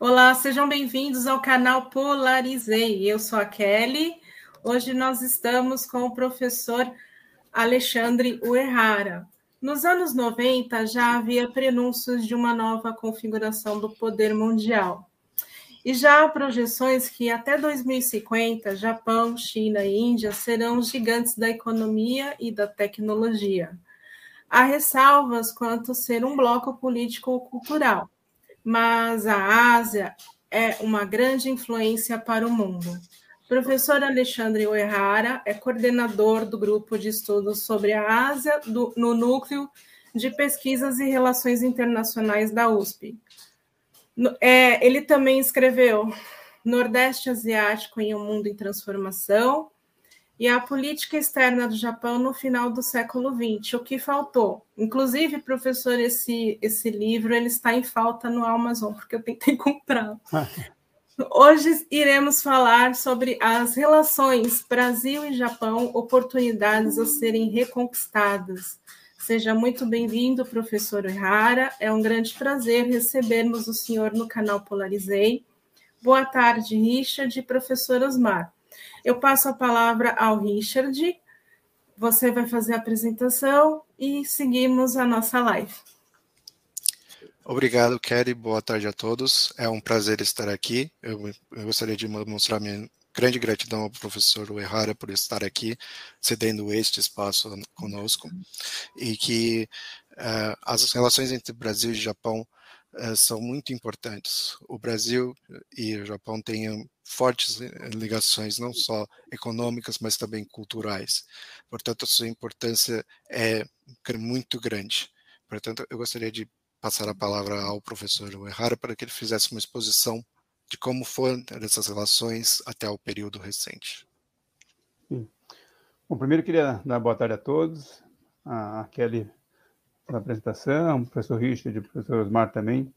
Olá, sejam bem-vindos ao canal Polarizei. Eu sou a Kelly. Hoje nós estamos com o professor Alexandre Uerrara. Nos anos 90 já havia prenúncios de uma nova configuração do poder mundial. E já há projeções que até 2050, Japão, China e Índia serão gigantes da economia e da tecnologia. Há ressalvas quanto ser um bloco político-cultural mas a Ásia é uma grande influência para o mundo. Professor Alexandre Oerrara é coordenador do grupo de estudos sobre a Ásia do, no Núcleo de Pesquisas e Relações Internacionais da USP. É, ele também escreveu Nordeste Asiático em um Mundo em Transformação, e a política externa do Japão no final do século XX, o que faltou. Inclusive, professor, esse, esse livro ele está em falta no Amazon, porque eu tentei comprar. Hoje iremos falar sobre as relações Brasil e Japão, oportunidades a serem reconquistadas. Seja muito bem-vindo, professor Errara. É um grande prazer recebermos o senhor no canal Polarizei. Boa tarde, Richard e professor Osmar. Eu passo a palavra ao Richard. Você vai fazer a apresentação e seguimos a nossa live. Obrigado, Kelly. Boa tarde a todos. É um prazer estar aqui. Eu, eu gostaria de mostrar minha grande gratidão ao professor Uehara por estar aqui, cedendo este espaço conosco, e que uh, as relações entre Brasil e Japão uh, são muito importantes. O Brasil e o Japão têm fortes eh, ligações, não só econômicas, mas também culturais. Portanto, a sua importância é muito grande. Portanto, eu gostaria de passar a palavra ao professor Uehara para que ele fizesse uma exposição de como foram essas relações até o período recente. Sim. Bom, primeiro queria dar boa tarde a todos, a Kelly pela apresentação, o professor Richard e o professor Osmar também.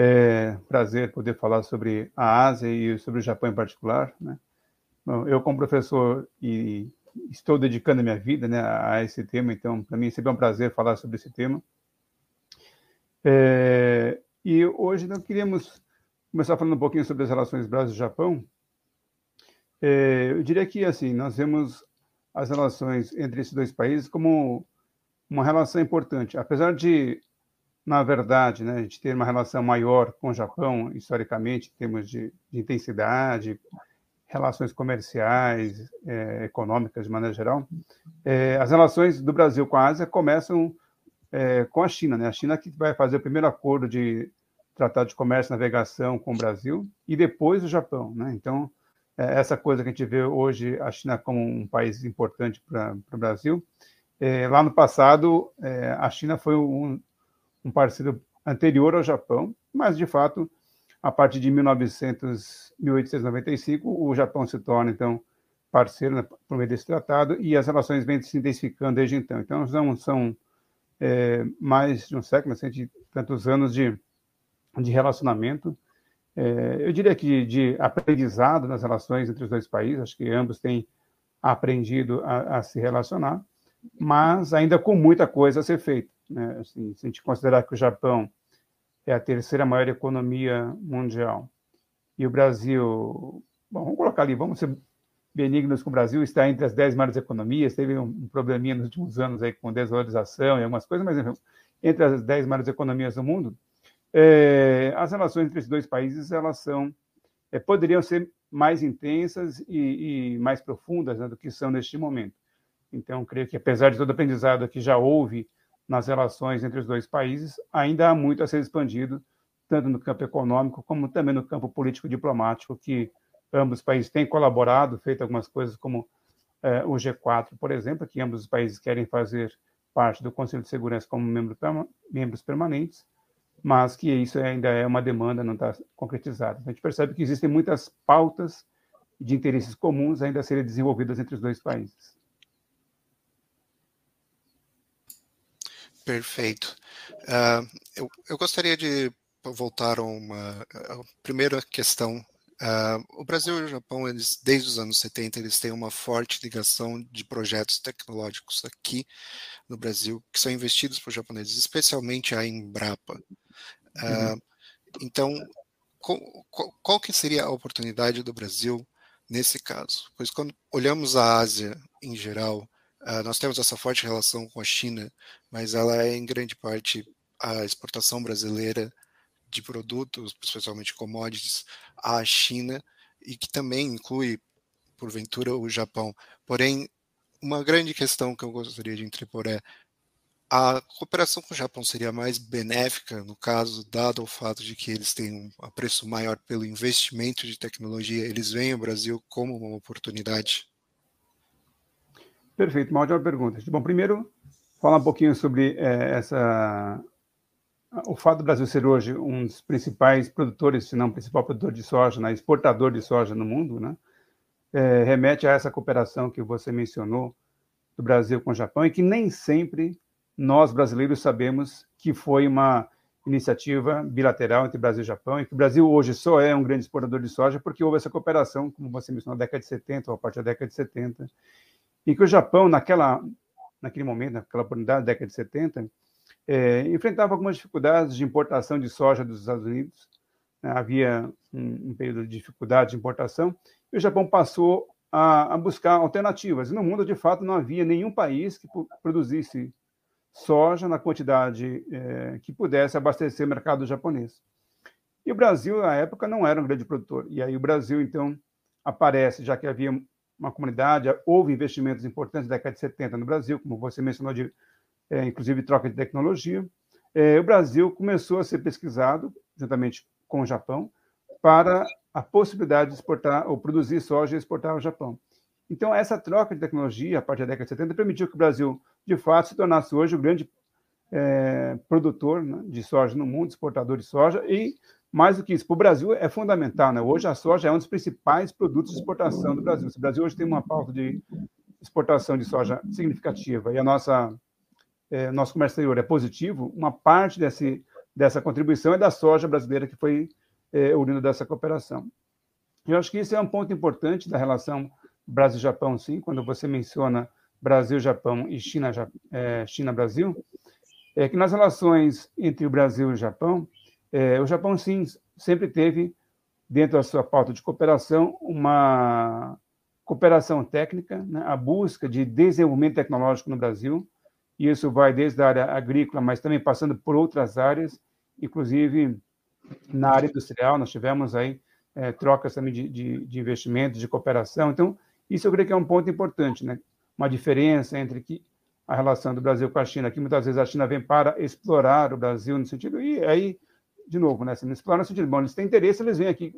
É prazer poder falar sobre a Ásia e sobre o Japão em particular. Né? Bom, eu, como professor, e estou dedicando a minha vida né, a esse tema, então, para mim, sempre é um prazer falar sobre esse tema. É, e hoje nós queríamos começar falando um pouquinho sobre as relações Brasil-Japão. É, eu diria que, assim, nós vemos as relações entre esses dois países como uma relação importante. Apesar de na verdade, né, a gente ter uma relação maior com o Japão, historicamente, em termos de, de intensidade, relações comerciais, é, econômicas de maneira geral, é, as relações do Brasil com a Ásia começam é, com a China. Né? A China que vai fazer o primeiro acordo de tratado de comércio e navegação com o Brasil e depois o Japão. Né? Então, essa coisa que a gente vê hoje a China como um país importante para o Brasil, lá no passado, a China foi um, um parceiro anterior ao Japão, mas de fato, a partir de 1900, 1895, o Japão se torna então parceiro né, por meio desse tratado e as relações vêm se intensificando desde então. Então, são, são é, mais de um século, cento tantos anos de, de relacionamento. É, eu diria que de aprendizado nas relações entre os dois países, acho que ambos têm aprendido a, a se relacionar, mas ainda com muita coisa a ser feita. Né? Assim, se a gente considerar que o Japão é a terceira maior economia mundial e o Brasil, bom, vamos colocar ali, vamos ser benignos com o Brasil, está entre as dez maiores economias, teve um, probleminha nos últimos anos aí com desvalorização e algumas coisas, mas enfim, entre as dez maiores economias do mundo, é, as relações entre esses dois países elas são é, poderiam ser mais intensas e, e mais profundas né, do que são neste momento. Então, creio que apesar de todo o aprendizado que já houve nas relações entre os dois países, ainda há muito a ser expandido, tanto no campo econômico como também no campo político-diplomático, que ambos os países têm colaborado, feito algumas coisas como eh, o G4, por exemplo, que ambos os países querem fazer parte do Conselho de Segurança como membro, membros permanentes, mas que isso ainda é uma demanda, não está concretizada. A gente percebe que existem muitas pautas de interesses comuns ainda a serem desenvolvidas entre os dois países. Perfeito. Uh, eu, eu, gostaria de voltar a uma a primeira questão. Uh, o Brasil e o Japão, eles, desde os anos 70, eles têm uma forte ligação de projetos tecnológicos aqui no Brasil, que são investidos por japoneses, especialmente a Embrapa. Uh, uhum. Então, qual, qual, que seria a oportunidade do Brasil nesse caso? Pois quando olhamos a Ásia em geral, uh, nós temos essa forte relação com a China, mas ela é em grande parte a exportação brasileira de produtos, especialmente commodities, à China, e que também inclui, porventura, o Japão. Porém, uma grande questão que eu gostaria de entrepor é a cooperação com o Japão seria mais benéfica, no caso, dado o fato de que eles têm um apreço maior pelo investimento de tecnologia, eles veem o Brasil como uma oportunidade? Perfeito, uma ótima pergunta. Bom, primeiro, falar um pouquinho sobre é, essa o fato do Brasil ser hoje um dos principais produtores, se não o principal produtor de soja, né, exportador de soja no mundo, né, é, remete a essa cooperação que você mencionou do Brasil com o Japão e que nem sempre nós brasileiros sabemos que foi uma iniciativa bilateral entre Brasil e Japão e que o Brasil hoje só é um grande exportador de soja porque houve essa cooperação, como você mencionou, na década de 70 ou a partir da década de 70, e que o Japão, naquela, naquele momento, naquela oportunidade, década de 70, é, enfrentava algumas dificuldades de importação de soja dos Estados Unidos. Né? Havia um, um, período de dificuldade de importação e o Japão passou a, a, buscar alternativas. E no mundo, de fato, não havia nenhum país que produzisse soja na quantidade é, que pudesse abastecer o mercado japonês. E o Brasil, na época, não era um grande produtor. E aí o Brasil, então, aparece, já que havia uma comunidade, houve investimentos importantes na década de 70 no Brasil, como você mencionou de é, inclusive troca de tecnologia. É, o Brasil começou a ser pesquisado, juntamente com o Japão, para a possibilidade de exportar ou produzir soja e exportar ao Japão. Então, essa troca de tecnologia, a partir da década de 70, permitiu que o Brasil, de fato, se tornasse hoje o grande é, produtor né, de soja no mundo, exportador de soja, e, mais do que isso, para o Brasil é fundamental. Né? Hoje, a soja é um dos principais produtos de exportação do Brasil. Se o Brasil hoje tem uma pauta de exportação de soja significativa e a nossa é, nosso comércio exterior é positivo, uma parte desse, dessa contribuição é da soja brasileira que foi é, oriunda dessa cooperação. Eu acho que isso é um ponto importante da relação Brasil-Japão, sim, quando você menciona Brasil-Japão e é, China-Brasil, é, é que nas relações entre o Brasil e o Japão, é, o Japão, sim, sempre teve, dentro da sua pauta de cooperação, uma cooperação técnica, né, a busca de desenvolvimento tecnológico no Brasil, e isso vai desde a área agrícola, mas também passando por outras áreas, inclusive na área industrial, nós tivemos aí é, trocas também de, de, de, investimentos, de cooperação. Então, isso eu creio que é um ponto importante, né? Uma diferença entre que a relação do Brasil com a China, que muitas vezes a China vem para explorar o Brasil no sentido, e aí, de novo, né? Se não explorar no sentido, bom, eles têm interesse, eles vêm aqui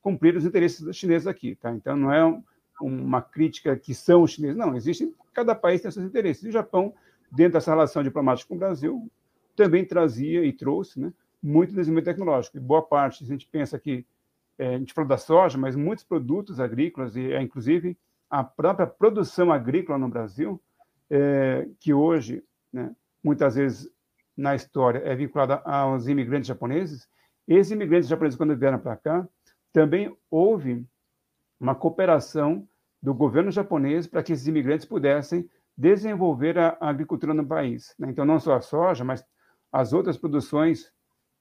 cumprir os interesses chineses aqui, tá? Então, não é um, uma crítica que são os chineses, não, existe, cada país tem seus interesses, e o Japão dentro dessa relação diplomática com o Brasil, também trazia e trouxe né, muito desenvolvimento tecnológico. E boa parte, a gente pensa que, é, a gente falou da soja, mas muitos produtos agrícolas, e é, inclusive a própria produção agrícola no Brasil, é, que hoje, né, muitas vezes na história, é vinculada aos imigrantes japoneses, esses imigrantes japoneses, quando vieram para cá, também houve uma cooperação do governo japonês para que esses imigrantes pudessem desenvolver a, agricultura no país. Né? Então, não só a soja, mas as outras produções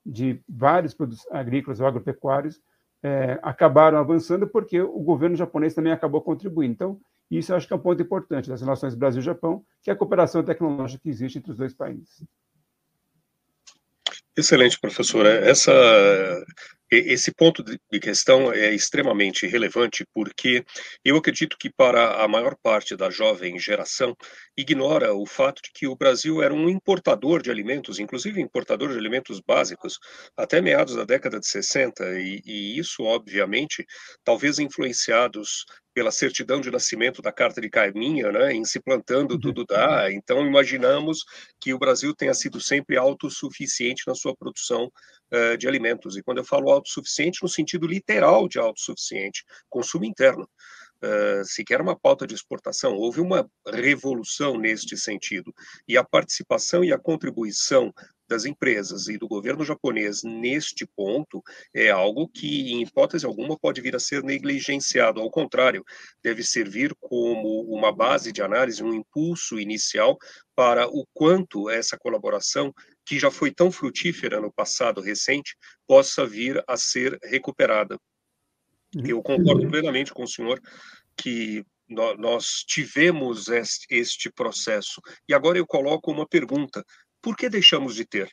de vários produtos agrícolas ou agropecuários é, acabaram avançando porque o governo japonês também acabou contribuindo. Então, isso acho que é um ponto importante das relações Brasil-Japão, que é a cooperação tecnológica que existe entre os dois países. Excelente, professora. Essa esse ponto de questão é extremamente relevante porque eu acredito que para a maior parte da jovem geração ignora o fato de que o Brasil era um importador de alimentos, inclusive importador de alimentos básicos, até meados da década de 60 e, e isso obviamente talvez influenciados pela certidão de nascimento da Carta de Caminha, né, em se plantando tudo uhum. dá. Então, imaginamos que o Brasil tenha sido sempre autossuficiente na sua produção uh, de alimentos. E quando eu falo autossuficiente, no sentido literal de autossuficiente, consumo interno. Uh, sequer uma pauta de exportação. Houve uma revolução neste sentido. E a participação e a contribuição das empresas e do governo japonês neste ponto é algo que, em hipótese alguma, pode vir a ser negligenciado. Ao contrário, deve servir como uma base de análise, um impulso inicial para o quanto essa colaboração que já foi tão frutífera no passado recente, possa vir a ser recuperada. Uhum. Eu concordo plenamente com o senhor que nós tivemos este processo. E agora eu coloco uma pergunta: por que deixamos de ter,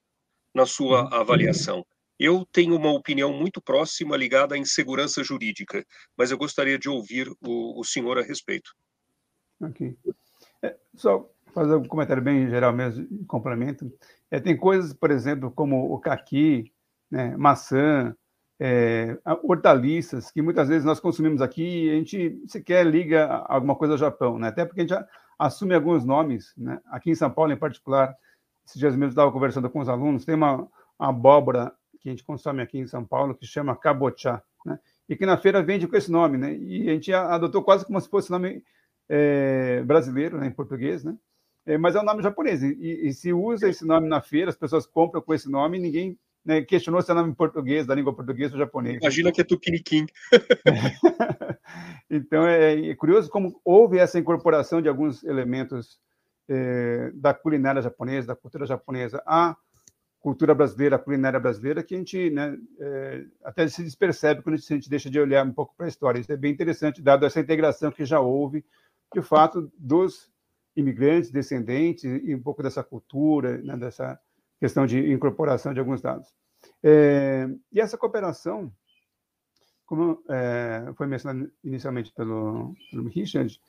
na sua uhum. avaliação? Eu tenho uma opinião muito próxima ligada à insegurança jurídica, mas eu gostaria de ouvir o, o senhor a respeito. Ok. É, só fazer um comentário bem geral mesmo, complemento. É, tem coisas, por exemplo, como o caqui, né, maçã, é, hortaliças, que muitas vezes nós consumimos aqui e a gente sequer liga alguma coisa ao Japão, né? até porque a gente assume alguns nomes. Né? Aqui em São Paulo, em particular, esses dias mesmo estava conversando com os alunos, tem uma, uma abóbora que a gente consome aqui em São Paulo que chama cabochá, né? e que na feira vende com esse nome, né? e a gente adotou quase como se fosse nome é, brasileiro, né, em português, né? É, mas é um nome japonês. E, e, se usa esse nome na feira, as pessoas compram com esse nome e ninguém né, questionou se é nome português, da língua portuguesa ou japonês. Imagina que é tupiniquim. então é, é, curioso como houve essa incorporação de alguns elementos é, da culinária japonesa, da cultura japonesa, à cultura brasileira, à culinária brasileira, que a gente né, é, até se despercebe quando a gente deixa de olhar um pouco para a história. Isso é bem interessante, dado essa integração que já houve, de fato, dos imigrantes, descendentes, e um pouco dessa cultura, né, dessa questão de incorporação de alguns dados. É, e essa cooperação, como foi mencionado inicialmente pelo, pelo Richard,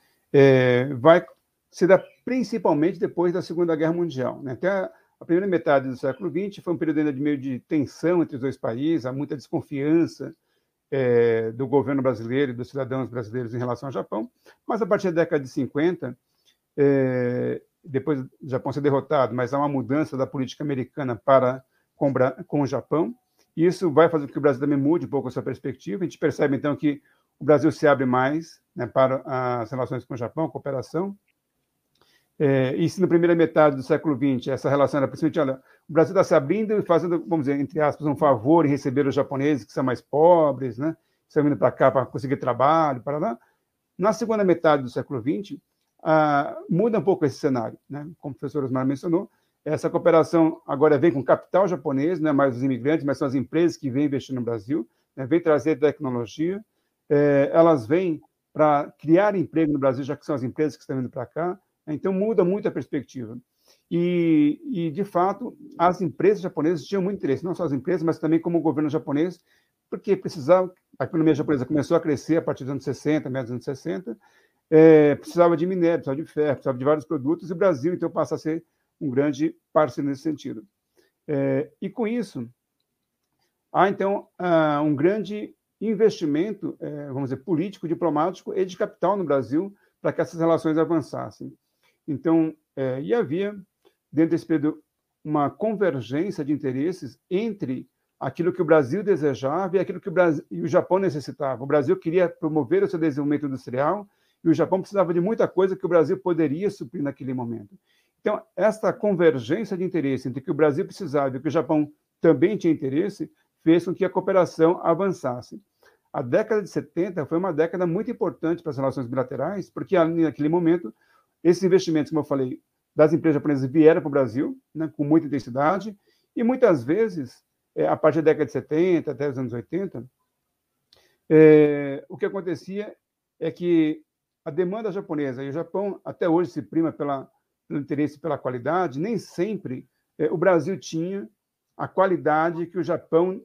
vai se dar principalmente depois da Segunda Guerra Mundial. Né? Até a, primeira metade do século XX foi um período ainda de meio de tensão entre os dois países, há muita desconfiança é, do governo brasileiro e dos cidadãos brasileiros em relação ao Japão, mas a partir da década de 50, é, depois do Japão ser derrotado, mas há uma mudança da política americana para com, com o Japão, isso vai fazer com que o Brasil também mude um pouco a sua perspectiva. A gente percebe, então, que o Brasil se abre mais né, para as relações com o Japão, cooperação. É, e se na primeira metade do século XX essa relação era principalmente, olha, o Brasil está se abrindo e fazendo, vamos dizer, entre aspas, um favor em receber os japoneses que são mais pobres, né, estão vindo para cá para conseguir trabalho, para lá. Na segunda metade do século XX, ah, muda um pouco esse cenário, né? como o professor Osmar mencionou, essa cooperação agora vem com capital japonês, não é mais os imigrantes, mas são as empresas que vêm investir no Brasil, né? vêm trazer tecnologia, é, elas vêm para criar emprego no Brasil, já que são as empresas que estão vindo para cá? Então muda muito a perspectiva. E, e, de fato, as empresas japonesas tinham muito interesse, não só as empresas, mas também como o governo japonês, porque precisava, a economia japonesa começou a crescer a partir dos anos 60, meados dos anos 60, é, precisava de minério, precisava de ferro, precisava de vários produtos, e o Brasil, então, passa a ser um grande parceiro nesse sentido. É, e com isso, há, então, uh, um grande investimento, é, vamos dizer, político, diplomático e de capital no Brasil para que essas relações avançassem. Então, é, e havia, dentro desse período, uma convergência de interesses entre aquilo que o Brasil desejava e aquilo que o, Brasil, e o Japão necessitava. O Brasil queria promover o seu desenvolvimento industrial e o Japão precisava de muita coisa que o Brasil poderia suprir naquele momento. Então, esta convergência de interesse entre o que o Brasil precisava e o que o Japão também tinha interesse fez com que a cooperação avançasse. A década de 70 foi uma década muito importante para as relações bilaterais, porque naquele momento, esses investimentos, como eu falei, das empresas japonesas vieram para o Brasil né, com muita intensidade, e muitas vezes, é, a partir da década de 70 até os anos 80, é, o que acontecia é que a demanda japonesa, e o Japão até hoje se prima pela, pelo interesse pela qualidade, nem sempre é, o Brasil tinha a qualidade que o Japão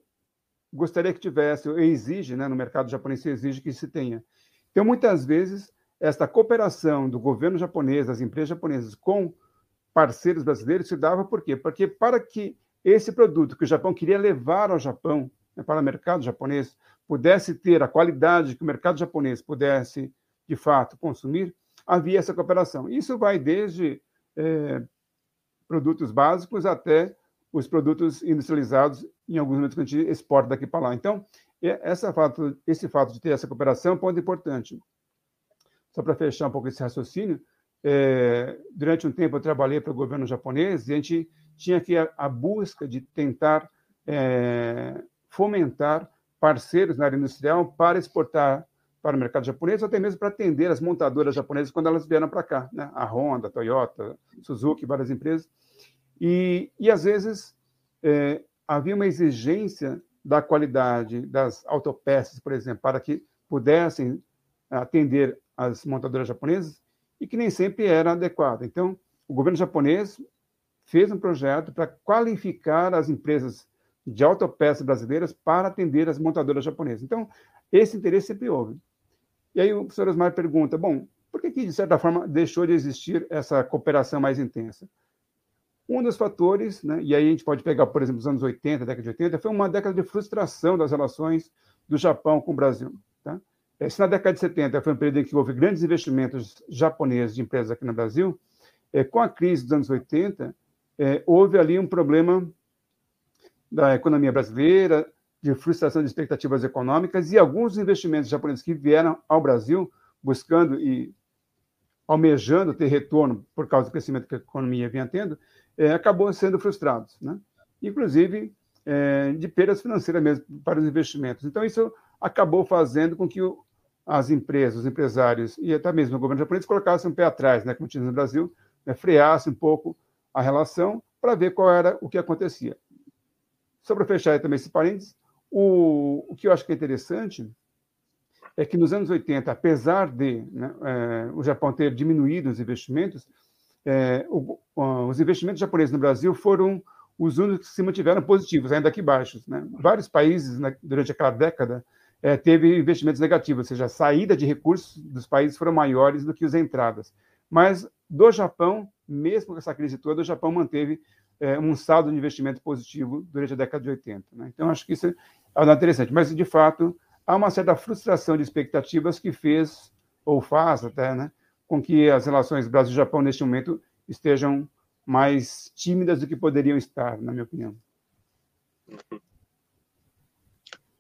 gostaria que tivesse, ou exige, né, no mercado japonês exige que se tenha. Então, muitas vezes, esta cooperação do governo japonês, das empresas japonesas com parceiros brasileiros se dava por quê? Porque para que esse produto que o Japão queria levar ao Japão, né, para o mercado japonês, pudesse ter a qualidade que o mercado japonês pudesse de fato consumir, havia essa cooperação. Isso vai desde é, produtos básicos até os produtos industrializados, em alguns momentos que a gente exporta daqui para lá. Então, essa fato, esse fato de ter essa cooperação é um ponto importante. Só para fechar um pouco esse raciocínio, é, durante um tempo eu trabalhei para o governo japonês e a gente tinha aqui a, a busca de tentar é, fomentar parceiros na área industrial para exportar para o mercado japonês, ou até mesmo para atender as montadoras japonesas quando elas vieram para cá, né? a Honda, a Toyota, Suzuki, várias empresas. E, e às vezes, é, havia uma exigência da qualidade das autopeças, por exemplo, para que pudessem atender as montadoras japonesas e que nem sempre era adequada. Então, o governo japonês fez um projeto para qualificar as empresas de autopeças brasileiras para atender as montadoras japonesas. Então, esse interesse sempre houve. E aí o professor Osmar pergunta, bom, por que, que, de certa forma, deixou de existir essa cooperação mais intensa? Um dos fatores, né, e aí a gente pode pegar, por exemplo, os anos 80, década de 80, foi uma década de frustração das relações do Japão com o Brasil. Tá? Se na década de 70 foi um período em que houve grandes investimentos japoneses de empresas aqui no Brasil, é, com a crise dos anos 80, é, houve ali um problema da economia brasileira, de frustração de expectativas econômicas e alguns investimentos japoneses que vieram ao Brasil buscando e almejando ter retorno por causa do crescimento que a economia vinha tendo, é, acabou sendo frustrados, né? inclusive é, de perdas financeiras mesmo para os investimentos. Então, isso acabou fazendo com que o, as empresas, os empresários e até mesmo o governo japonês colocassem um pé atrás, né, como tinha no Brasil, né, freasse um pouco a relação para ver qual era o que acontecia. Só para fechar também esse parênteses, o, o que eu acho que é interessante é que nos anos 80, apesar de né, é, o Japão ter diminuído os investimentos, é, o, os investimentos japoneses no Brasil foram os únicos que se mantiveram positivos, ainda que baixos. Né? Vários países, né, durante aquela década, é, teve investimentos negativos, ou seja, a saída de recursos dos países foram maiores do que as entradas. Mas do Japão, mesmo com essa crise toda, o Japão manteve é, um saldo de investimento positivo durante a década de 80. Né? Então, acho que isso é interessante. Mas, de fato, há uma certa frustração de expectativas que fez, ou faz até, né, com que as relações Brasil-Japão, neste momento, estejam mais tímidas do que poderiam estar, na minha opinião.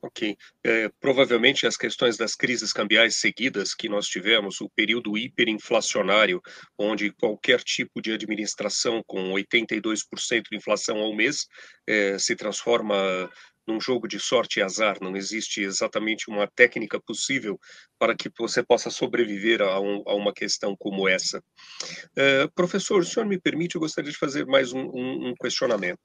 Ok. É, provavelmente as questões das crises cambiais seguidas que nós tivemos, o período hiperinflacionário, onde qualquer tipo de administração com 82% de inflação ao mês é, se transforma num jogo de sorte e azar, não existe exatamente uma técnica possível para que você possa sobreviver a, um, a uma questão como essa. Uh, professor, se o senhor me permite, eu gostaria de fazer mais um, um, um questionamento.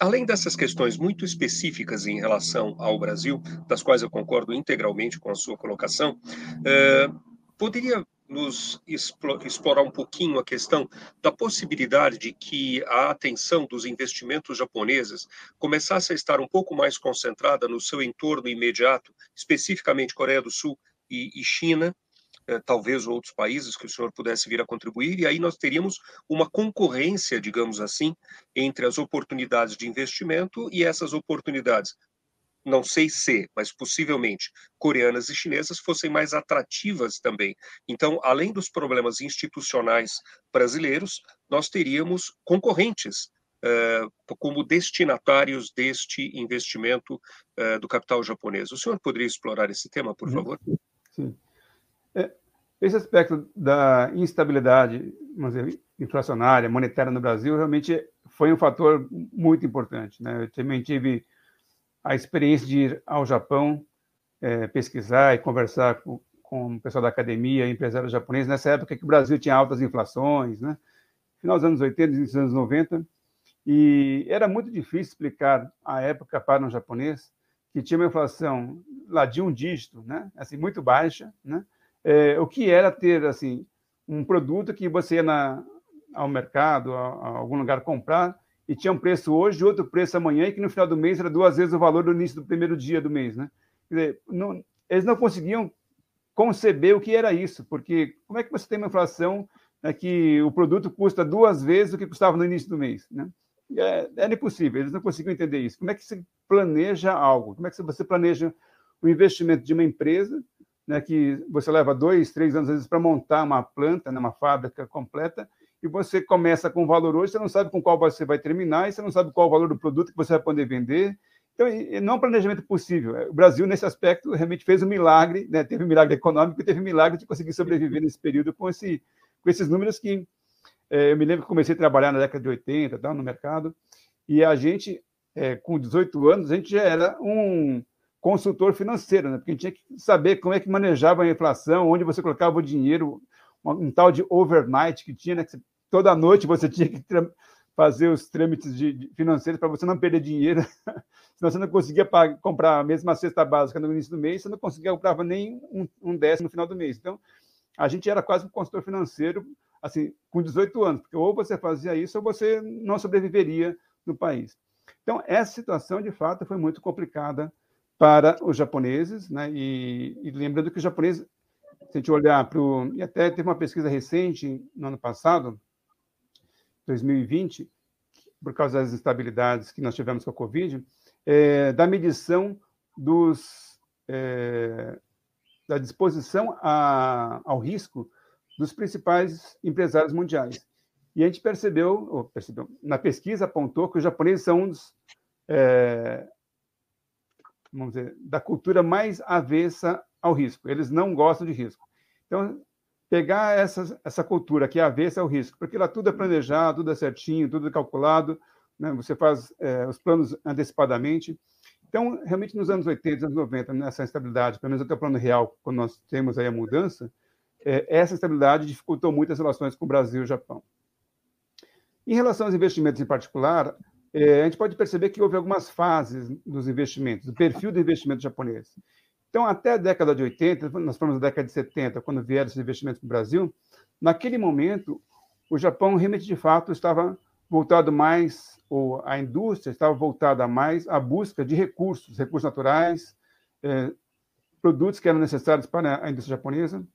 Além dessas questões muito específicas em relação ao Brasil, das quais eu concordo integralmente com a sua colocação, uh, poderia nos explorar um pouquinho a questão da possibilidade de que a atenção dos investimentos japoneses começasse a estar um pouco mais concentrada no seu entorno imediato, especificamente Coreia do Sul e, e China, eh, talvez outros países que o senhor pudesse vir a contribuir, e aí nós teríamos uma concorrência, digamos assim, entre as oportunidades de investimento e essas oportunidades não sei se, mas possivelmente coreanas e chinesas fossem mais atrativas também. Então, além dos problemas institucionais brasileiros, nós teríamos concorrentes uh, como destinatários deste investimento uh, do capital japonês. O senhor poderia explorar esse tema, por uhum. favor? Sim. É, esse aspecto da instabilidade dizer, inflacionária, monetária no Brasil, realmente foi um fator muito importante. Né? Eu também tive a experiência de ir ao Japão é, pesquisar e conversar com, com o pessoal da academia, empresários japoneses, nessa época que o Brasil tinha altas inflações, né? final dos anos 80, início dos anos 90, e era muito difícil explicar à época para um japonês que tinha uma inflação lá de um dígito, né? assim, muito baixa, né? É, o que era ter assim um produto que você ia na, ao mercado, a, a algum lugar comprar, e tinha um preço hoje, outro preço amanhã, e que no final do mês era duas vezes o valor do início do primeiro dia do mês. Né? Dizer, não, eles não conseguiam conceber o que era isso, porque como é que você tem uma inflação né, que o produto custa duas vezes o que custava no início do mês? Né? É, era impossível, eles não conseguiam entender isso. Como é que se planeja algo? Como é que você planeja o investimento de uma empresa né, que você leva dois, três anos, às vezes, para montar uma planta, né, uma fábrica completa, e você começa com um valor hoje, você não sabe com qual você vai terminar, e você não sabe qual o valor do produto que você vai poder vender. Então, não é um planejamento possível. O Brasil, nesse aspecto, realmente fez um milagre, né? teve um milagre econômico e teve um milagre de conseguir sobreviver nesse período com, esse, com esses números que é, eu me lembro que comecei a trabalhar na década de 80 tal, no mercado, e a gente, é, com 18 anos, a gente já era um consultor financeiro, né? porque a gente tinha que saber como é que manejava a inflação, onde você colocava o dinheiro, um tal de overnight que tinha, né? Que toda noite você tinha que fazer os trâmites de, de financeiros para você não perder dinheiro. Senão você não conseguia comprar a mesma cesta básica no início do mês, você não conseguia comprar nem um, um décimo no final do mês. Então, a gente era quase um consultor financeiro, assim, com 18 anos, porque ou você fazia isso ou você não sobreviveria no país. Então, essa situação, de fato, foi muito complicada para os japoneses, né? E, e lembrando que os japoneses, se a gente olhar para o. E até teve uma pesquisa recente, no ano passado, 2020, por causa das instabilidades que nós tivemos com a Covid, é, da medição dos, é, da disposição a, ao risco dos principais empresários mundiais. E a gente percebeu, percebeu, na pesquisa apontou que os japoneses são um dos, é, vamos dizer, da cultura mais avessa ao risco. Eles não gostam de risco. Então, pegar essa, essa cultura que é avessa ao risco, porque lá tudo é planejado, tudo é certinho, tudo é calculado, né? você faz é, os planos antecipadamente. Então, realmente, nos anos 80, anos 90, nessa instabilidade, pelo menos até o plano real, quando nós temos aí a mudança, é, essa instabilidade dificultou muito as relações com o Brasil e o Japão. Em relação aos investimentos em particular, é, a gente pode perceber que houve algumas fases dos investimentos, do perfil do investimento japonês. Então, até a década de 80, nós falamos da década de 70, quando vieram esses investimentos para o Brasil, naquele momento, o Japão realmente, de fato, estava voltado mais, ou a indústria estava voltada mais à busca de recursos, recursos naturais, é, produtos que eram necessários para a indústria japonesa.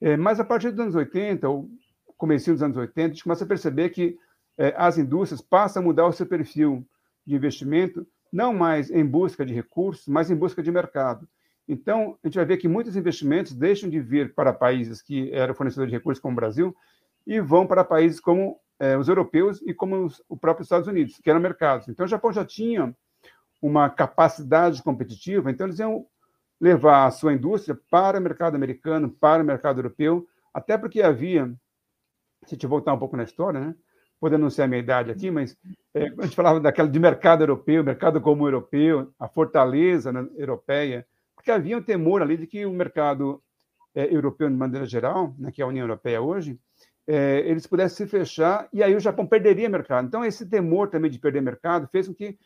É, mas a partir dos anos 80, ou começo dos anos 80, a gente começa a perceber que é, as indústrias passam a mudar o seu perfil de investimento não mais em busca de recursos, mas em busca de mercado. Então, a gente vai ver que muitos investimentos deixam de vir para países que eram fornecedores de recursos, como o Brasil, e vão para países como eh, os europeus e como os, o próprio Estados Unidos, que eram mercados. Então, o Japão já tinha uma capacidade competitiva, então eles iam levar a sua indústria para o mercado americano, para o mercado europeu, até porque havia, se a gente voltar um pouco na história, né, ser a minha idade aqui, mas é, a gente falava daquela de mercado europeu, mercado comum europeu, a fortaleza né, europeia, porque havia um temor ali de que o mercado é, europeu, de maneira geral, né, que é a União Europeia hoje, é, eles pudessem se fechar e aí o Japão perderia mercado. Então, esse temor também de perder mercado fez com que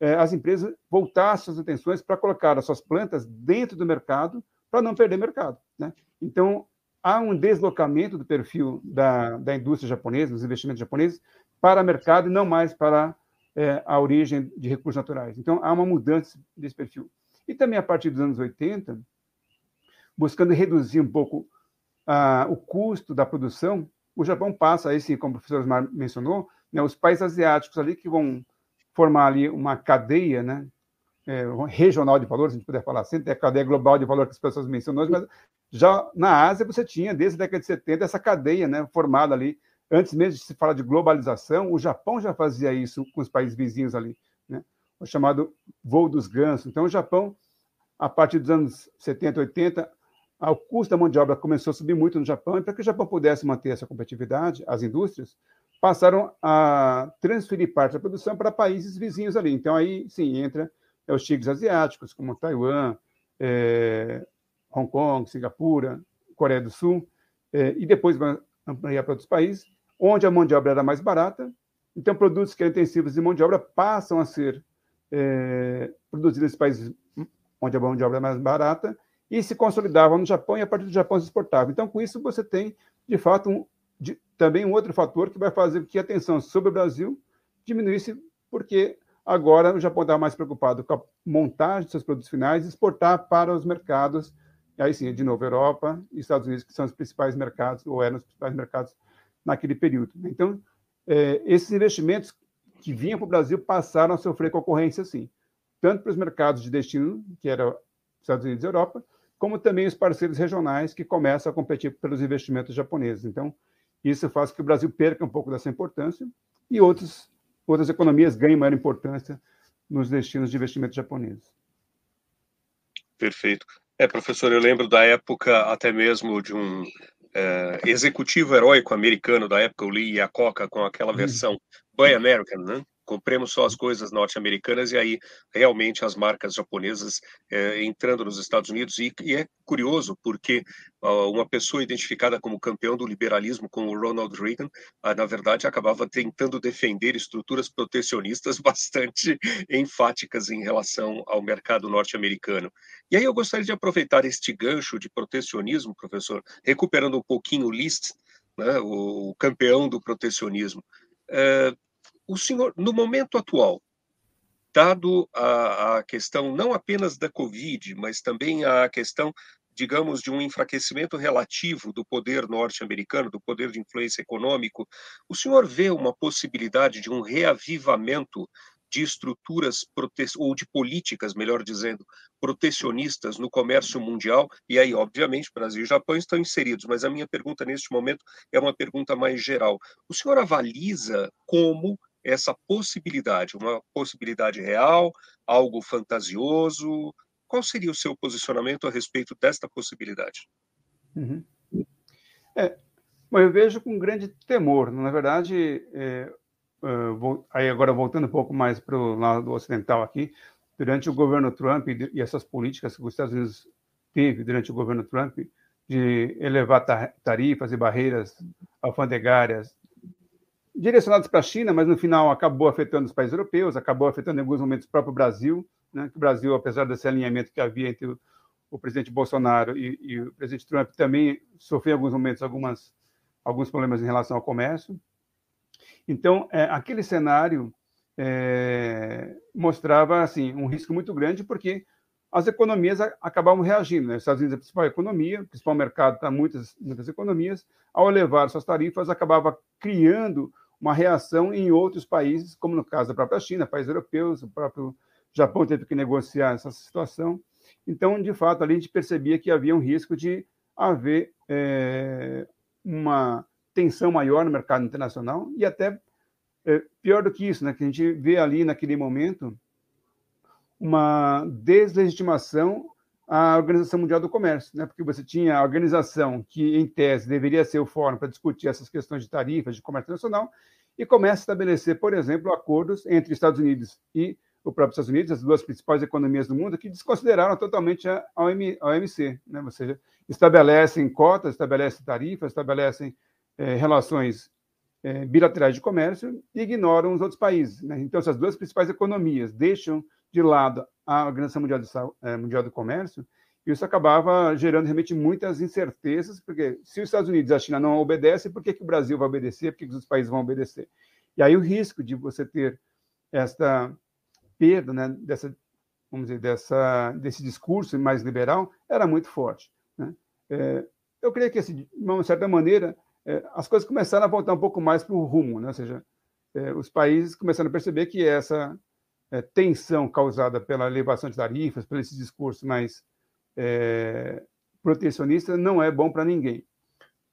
é, as empresas voltassem suas atenções para colocar as suas plantas dentro do mercado para não perder mercado. Né? Então, há um deslocamento do perfil da, da indústria japonesa, dos investimentos japoneses, para o mercado e não mais para é, a origem de recursos naturais. Então, há uma mudança desse perfil. E também, a partir dos anos 80, buscando reduzir um pouco o custo da produção, o Japão passa, aí sim, como o professor Osmar mencionou, né, os países asiáticos ali que vão formar ali uma cadeia né, é, regional de valores, se a gente puder falar assim, tem a cadeia global de valor que as pessoas mencionam, mas já na Ásia você tinha, desde a década de 70, essa cadeia né, formada ali. Antes mesmo de se falar de globalização, o Japão já fazia isso com os países vizinhos ali, né? o chamado voo dos gansos. Então, o Japão, a partir dos anos 70, 80, o custo da mão de obra começou a subir muito no Japão, e para que o Japão pudesse manter essa competitividade, as indústrias passaram a transferir parte da produção para países vizinhos ali. Então, aí sim, entra é, os tigres asiáticos, como Taiwan, é, Hong Kong, Singapura, Coreia do Sul, é, e depois vai ampliar para outros países, onde a mão de obra era mais barata. Então, produtos que eram intensivos de mão de obra passam a ser é, produzidos nesses países onde a mão de obra é mais barata e se consolidavam no Japão e a partir do Japão se exportava. Então, com isso, você tem, de fato, um, de, também um outro fator que vai fazer que a tensão sobre o Brasil diminuísse, porque agora o Japão estava mais preocupado com a montagem de seus produtos finais e exportar para os mercados e aí sim, de novo, Europa e Estados Unidos, que são os principais mercados, ou eram os principais mercados naquele período. Então, é, esses investimentos que vinham para o Brasil passaram a sofrer concorrência, sim, tanto para os mercados de destino, que eram Estados Unidos e Europa, como também os parceiros regionais que começam a competir pelos investimentos japoneses. Então, isso faz que o Brasil perca um pouco dessa importância e outros, outras economias ganhem maior importância nos destinos de investimento japoneses. Perfeito. É, professor, eu lembro da época até mesmo de um é, executivo heróico americano da época, o Lee Iacocca, com aquela uhum. versão Buy American, né? Compremos só as coisas norte-americanas e aí realmente as marcas japonesas é, entrando nos Estados Unidos. E, e é curioso porque uh, uma pessoa identificada como campeão do liberalismo, como Ronald Reagan, uh, na verdade acabava tentando defender estruturas protecionistas bastante enfáticas em relação ao mercado norte-americano. E aí eu gostaria de aproveitar este gancho de protecionismo, professor, recuperando um pouquinho o List, né, o, campeão do protecionismo. Uh, o senhor, no momento atual, dado a, a, questão não apenas da Covid, mas também a questão, digamos, de um enfraquecimento relativo do poder norte-americano, do poder de influência econômico, o senhor vê uma possibilidade de um reavivamento de estruturas ou de políticas, melhor dizendo, protecionistas no comércio mundial, e aí, obviamente, Brasil e Japão estão inseridos, mas a minha pergunta neste momento é uma pergunta mais geral. O senhor avaliza como essa possibilidade, uma possibilidade real, algo fantasioso? Qual seria o seu posicionamento a respeito desta possibilidade? Uhum. É, eu vejo com grande temor. Na verdade, é, vou, aí agora voltando um pouco mais para o lado ocidental aqui, durante o governo Trump e essas políticas que os Estados Unidos teve durante o governo Trump de elevar tarifas e barreiras alfandegárias direcionados para a China, mas no final acabou afetando os países europeus, acabou afetando em alguns momentos o próprio Brasil, né? que o Brasil, apesar desse alinhamento que havia entre o, o presidente Bolsonaro e, e, o presidente Trump, também sofreu em alguns momentos algumas, alguns problemas em relação ao comércio. Então, é, aquele cenário é, mostrava assim um risco muito grande, porque as economias acabavam reagindo. Né? Os Estados Unidos é a principal economia, o principal mercado para muitas, muitas economias. Ao elevar suas tarifas, acabava criando uma reação em outros países, como no caso da própria China, países europeus, o próprio Japão teve que negociar essa situação. Então, de fato, ali a gente percebia que havia um risco de haver é, uma tensão maior no mercado internacional e até é, pior do que isso, né, que a gente vê ali naquele momento uma deslegitimação à Organização Mundial do Comércio, né? porque você tinha a organização que, em tese, deveria ser o fórum para discutir essas questões de tarifas, de comércio internacional, e começa a estabelecer, por exemplo, acordos entre Estados Unidos e o próprio Estados Unidos, as duas principais economias do mundo, que desconsideraram totalmente a OMC, né? ou seja, estabelecem cotas, estabelecem tarifas, estabelecem é, relações é, bilaterais de comércio e ignoram os outros países. Né? Então, essas duas principais economias deixam de lado a Organização Mundial, de, é, Mundial do Comércio, e isso acabava gerando realmente muitas incertezas, porque se os Estados Unidos e a China não obedecem, por que, que o Brasil vai obedecer? Por que, que os países vão obedecer? E aí o risco de você ter esta perda, né, dessa, vamos dizer, dessa, desse discurso mais liberal era muito forte. Né? É, eu creio que, de uma certa maneira, é, as coisas começaram a voltar um pouco mais para o rumo, né? ou seja, é, os países começaram a perceber que essa é, tensão causada pela elevação de tarifas, por esse discurso mais é, protecionista, não é bom para ninguém.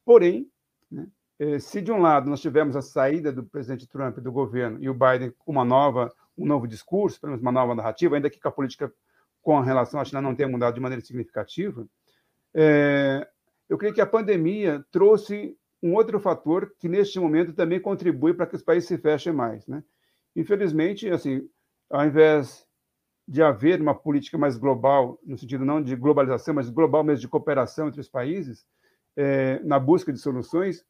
Porém, né, é, se de um lado nós tivemos a saída do presidente Trump do governo e o Biden com uma nova, um novo discurso, pelo menos uma nova narrativa, ainda que a política com relação à China não tenha mudado de maneira significativa, é, eu creio que a pandemia trouxe um outro fator que, neste momento, também contribui para que os países se fechem mais. Né? Infelizmente, assim, ao invés de haver uma política mais global, no sentido não de globalização, mas global mesmo de cooperação entre os países, é, na busca de soluções,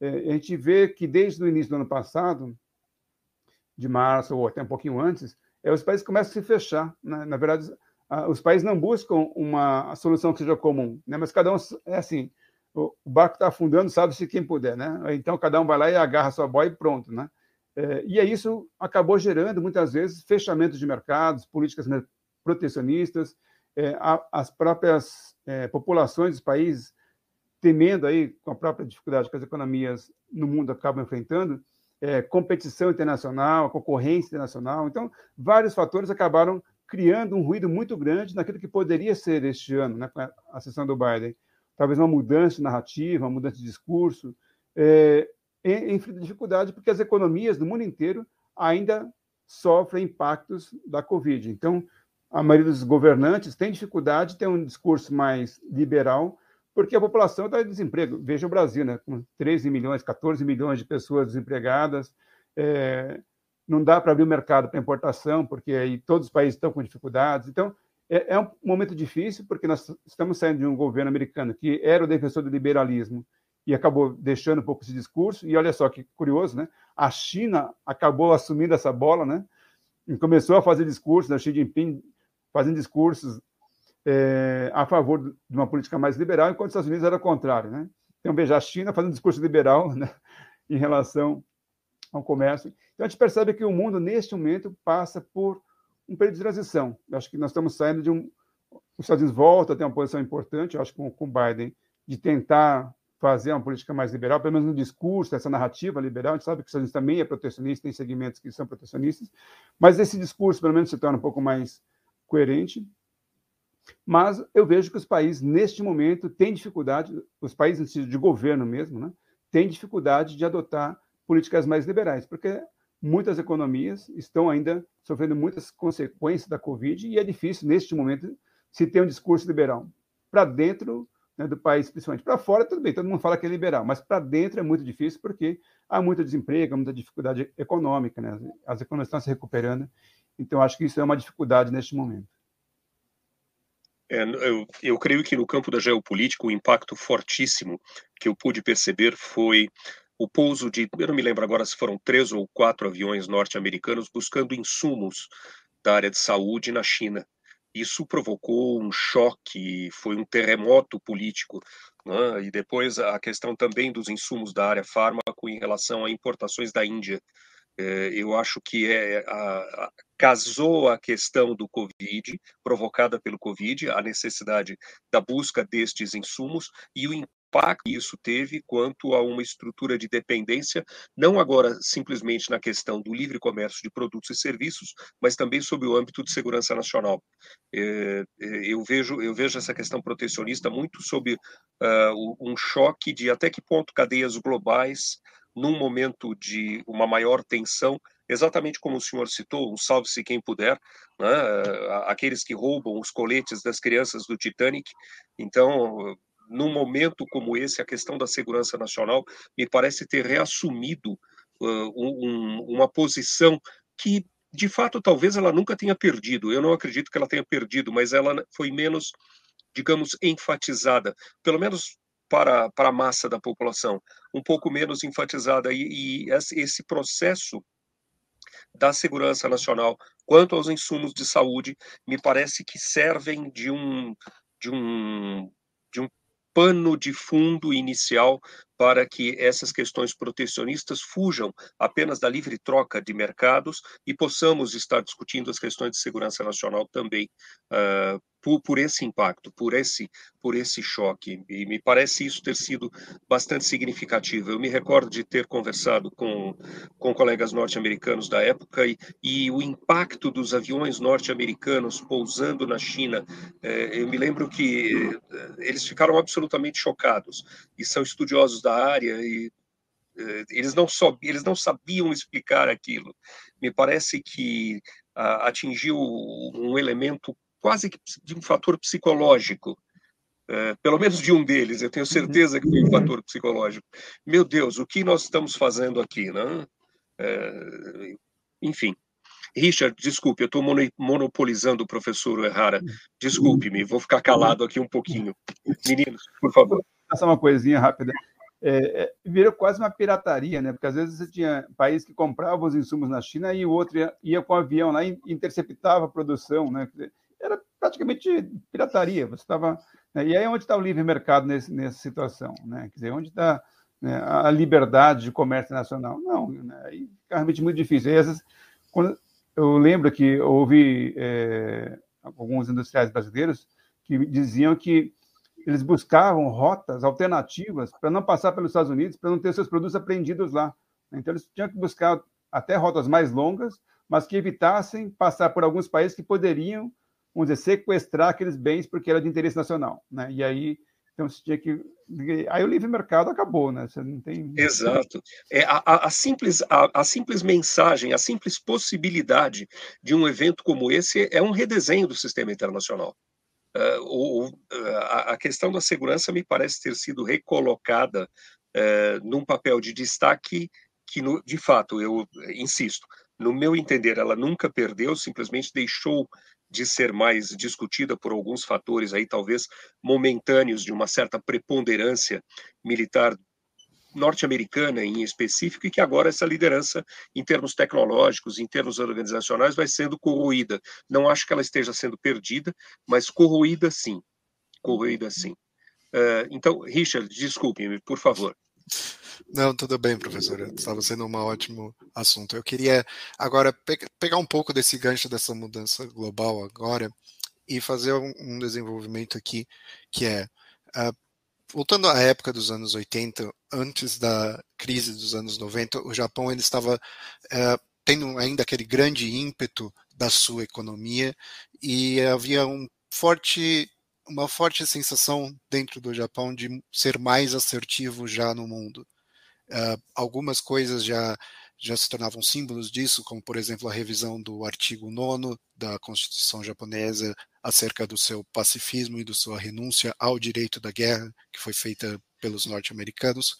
é, a gente vê que desde o início do ano passado, de março ou até um pouquinho antes, é, os países começam a se fechar. Né? Na verdade, a, os países não buscam uma solução que seja comum, né? mas cada um é assim, o, o barco está afundando, sabe-se quem puder, né? Então cada um vai lá e agarra sua boia e pronto, né? É, e aí isso acabou gerando, muitas vezes, fechamentos de mercados, políticas protecionistas, é, as próprias é, populações dos países temendo aí com a própria dificuldade que as economias no mundo acabam enfrentando, é, competição internacional, concorrência internacional. Então, vários fatores acabaram criando um ruído muito grande naquilo que poderia ser este ano, né, com a sessão do Biden. Talvez uma mudança de narrativa, uma mudança de discurso, é, enfrenta dificuldade porque as economias do mundo inteiro ainda sofrem impactos da Covid. Então, a maioria dos governantes tem dificuldade de ter um discurso mais liberal, porque a população está em desemprego. Veja o Brasil, né? com 13 milhões, 14 milhões de pessoas desempregadas, é, não dá para abrir o mercado para importação, porque aí todos os países estão com dificuldades. Então, é, é, um momento difícil, porque nós estamos saindo de um governo americano que era o defensor do liberalismo e acabou deixando um pouco esse discurso. E olha só que curioso, né? A China acabou assumindo essa bola, né? E começou a fazer discursos, né? Xi Jinping fazendo discursos é, a favor de uma política mais liberal, enquanto os Estados Unidos era o contrário, né? Então, veja, a China fazendo discurso liberal né? em relação ao comércio. Então, a gente percebe que o mundo, neste momento, passa por um período de transição. Eu acho que nós estamos saindo de um. Os Estados Unidos voltam a ter uma posição importante, eu acho, com o Biden, de tentar fazer uma política mais liberal, pelo menos no discurso, essa narrativa liberal. A gente sabe que Estados Unidos também é protecionista, tem segmentos que são protecionistas, mas esse discurso, pelo menos, se torna um pouco mais coerente. Mas eu vejo que os países, neste momento, têm dificuldade, os países de governo mesmo, né, têm dificuldade de adotar políticas mais liberais, porque muitas economias estão ainda sofrendo muitas consequências da Covid e é difícil, neste momento, se ter um discurso liberal. Para dentro né, do país, principalmente. Para fora, tudo bem, todo mundo fala que é liberal, mas para dentro é muito difícil porque há muito desemprego, muita dificuldade econômica, né? as economias estão se recuperando. Então, acho que isso é uma dificuldade neste momento. É, eu, eu, creio que no campo da geopolítica o impacto fortíssimo que eu pude perceber foi o pouso de, eu não me lembro agora se foram três ou quatro aviões norte-americanos buscando insumos da área de saúde na China. Isso provocou um choque, foi um terremoto político. Né? E depois a questão também dos insumos da área fármaco em relação a importações da Índia. É, eu acho que é, a, a, casou a questão do Covid, provocada pelo Covid, a necessidade da busca destes insumos e o impacto que isso teve quanto a uma estrutura de dependência, não agora simplesmente na questão do livre comércio de produtos e serviços, mas também sob o âmbito de segurança nacional. É, eu vejo eu vejo essa questão protecionista muito sob uh, um choque de até que ponto cadeias globais num momento de uma maior tensão, exatamente como o senhor citou, um salve-se quem puder, né? aqueles que roubam os coletes das crianças do Titanic. Então, num momento como esse, a questão da segurança nacional me parece ter reassumido uh, um, uma posição que, de fato, talvez ela nunca tenha perdido. Eu não acredito que ela tenha perdido, mas ela foi menos, digamos, enfatizada, pelo menos para, para a massa da população, um pouco menos enfatizada. E, e esse processo da segurança nacional quanto aos insumos de saúde me parece que servem de um de um pano de fundo inicial para que essas questões protecionistas fujam apenas da livre troca de mercados e possamos estar discutindo as questões de segurança nacional também uh, por, por, esse impacto, por esse, por esse choque. E me parece isso ter sido bastante significativo. Eu me recordo de ter conversado com, com colegas norte-americanos da época e, e, o impacto dos aviões norte-americanos pousando na China. Eh, eu me lembro que eh, eles ficaram absolutamente chocados e são estudiosos da área e eh, eles não, eles não sabiam explicar aquilo. Me parece que ah, atingiu um elemento quase que de um fator psicológico, é, pelo menos de um deles, eu tenho uhum. certeza que foi um fator psicológico. Meu Deus, o que nós estamos fazendo aqui, né? É, enfim. Richard, desculpe, eu estou monopolizando o professor Errara. Desculpe-me, vou ficar calado aqui um pouquinho. Meninos, por favor. Essa é uma coisinha rápida. É, é, virou quase uma pirataria, né? Porque às vezes você tinha país que comprava os insumos na China e o outro ia, ia com o avião lá e interceptava a produção, né? era praticamente pirataria. Você estava né? e aí onde está o livre mercado nesse, nessa situação, né? Quer dizer, onde está né, a liberdade de comércio nacional? Não, né? aí fica realmente muito difícil. E essas, quando, eu lembro que houve é, alguns industriais brasileiros que diziam que eles buscavam rotas alternativas para não passar pelos Estados Unidos, para não ter seus produtos apreendidos lá. Então, eles tinham que buscar até rotas mais longas, mas que evitassem passar por alguns países que poderiam vamos dizer, sequestrar aqueles bens porque era de interesse nacional, né? E aí, então tinha que aí o livre mercado acabou, né? Você não tem Exato. É a, a simples a, a, simples mensagem, a simples possibilidade de um evento como esse é um redesenho do sistema internacional. Uh, o, a, a, questão da segurança me parece ter sido recolocada uh, num papel de destaque que, no, de fato, eu insisto, no meu entender, ela nunca perdeu, simplesmente deixou de ser mais discutida por alguns fatores aí talvez momentâneos de uma certa preponderância militar norte-americana em específico e que agora essa liderança em termos tecnológicos, em termos organizacionais vai sendo corroída. Não acho que ela esteja sendo perdida, mas corroída sim, corroída sim. Uh, então, Richard, desculpe-me, por favor. Não, tudo bem, professor. Estava sendo um ótimo assunto. Eu queria agora pe pegar um pouco desse gancho dessa mudança global agora e fazer um, um desenvolvimento aqui que é uh, voltando à época dos anos 80, antes da crise dos anos 90, o Japão ele estava uh, tendo ainda aquele grande ímpeto da sua economia e havia um forte uma forte sensação dentro do Japão de ser mais assertivo já no mundo. Uh, algumas coisas já, já se tornavam símbolos disso, como, por exemplo, a revisão do artigo 9 da Constituição japonesa acerca do seu pacifismo e da sua renúncia ao direito da guerra, que foi feita pelos norte-americanos,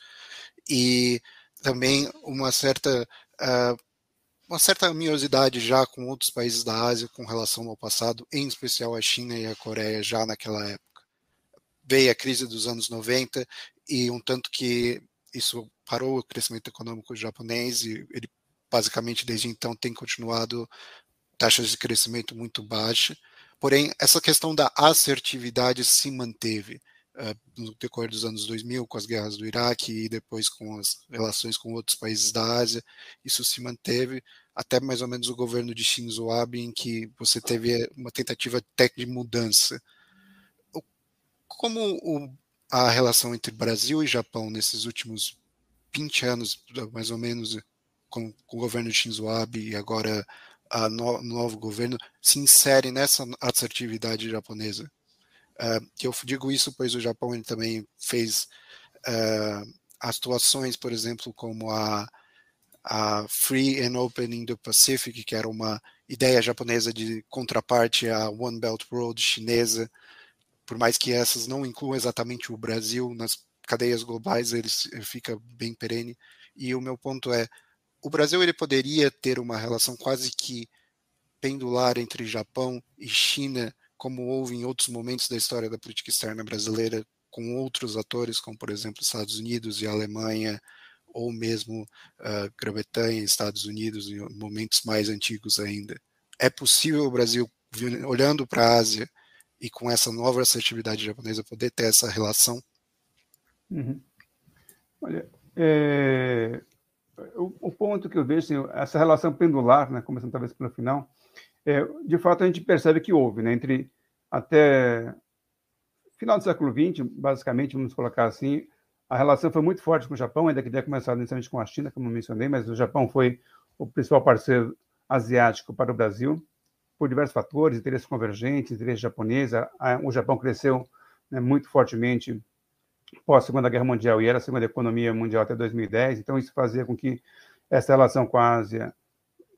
e também uma certa. Uh, uma certa amiosidade já com outros países da Ásia com relação ao passado, em especial a China e a Coreia já naquela época. Veio a crise dos anos 90 e um tanto que isso parou o crescimento econômico japonês e ele basicamente desde então tem continuado taxas de crescimento muito baixas. Porém, essa questão da assertividade se manteve uh, no decorrer dos anos 2000, com as guerras do Iraque e depois com as relações com outros países da Ásia. Isso se manteve até mais ou menos o governo de Shinzo Abe, em que você teve uma tentativa até de mudança. Como o, a relação entre Brasil e Japão nesses últimos 20 anos, mais ou menos, com, com o governo de Shinzo Abe e agora a no, novo governo, se insere nessa assertividade japonesa. Uh, eu digo isso pois o Japão ele também fez uh, atuações, por exemplo, como a, a Free and Open Indo-Pacific, que era uma ideia japonesa de contraparte à One Belt Road chinesa, por mais que essas não incluam exatamente o Brasil nas cadeias globais, ele fica bem perene. E o meu ponto é, o Brasil ele poderia ter uma relação quase que pendular entre Japão e China, como houve em outros momentos da história da política externa brasileira, com outros atores, como por exemplo Estados Unidos e Alemanha, ou mesmo uh, Grã-Bretanha e Estados Unidos, em momentos mais antigos ainda. É possível o Brasil, olhando para a Ásia e com essa nova assertividade japonesa, poder ter essa relação? Uhum. Olha, é, o, o, ponto que eu vejo, assim, essa relação pendular, né, começando talvez pelo final, é, de fato a gente percebe que houve, né, entre até final do século XX, basicamente, vamos colocar assim, a relação foi muito forte com o Japão, ainda que tenha começado inicialmente com a China, como eu mencionei, mas o Japão foi o principal parceiro asiático para o Brasil, por diversos fatores, interesses convergentes, interesse japonês. O Japão cresceu né, muito fortemente pós Segunda Guerra Mundial e era a segunda economia mundial até 2010, então isso fazia com que essa relação com a Ásia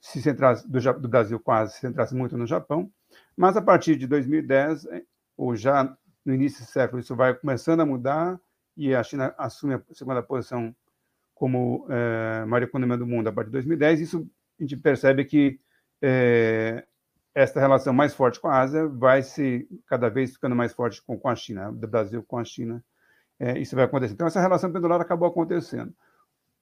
se centrasse, do, do Brasil Ásia se centrasse muito no Japão, mas a partir de 2010, eh, ou já no início do século, isso vai começando a mudar e a China assume a segunda posição como é, maior economia do mundo a partir de 2010. Isso a gente percebe que é, esta relação mais forte com a Ásia vai se cada vez ficando mais forte com, com a China, do Brasil com a China é, isso vai acontecer. Então, essa relação pendular acabou acontecendo.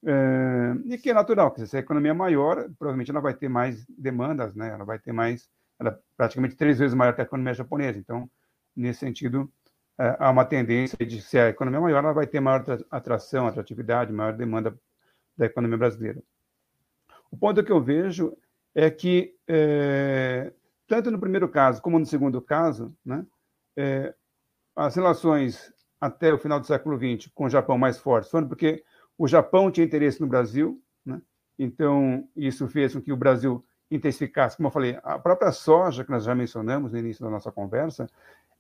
É, e que é natural, que se a economia é maior, provavelmente ela vai ter mais demandas, né? ela vai ter mais, ela é praticamente três vezes maior que a economia japonesa. Então, nesse sentido, é, há uma tendência de se a economia é maior, ela vai ter maior atração, atratividade, maior demanda da economia brasileira. O ponto que eu vejo é que, é, tanto no primeiro caso como no segundo caso, né, é, as relações até o final do século XX com o Japão mais forte foram porque o Japão tinha interesse no Brasil, né? então isso fez com que o Brasil intensificasse, como eu falei, a própria soja, que nós já mencionamos no início da nossa conversa,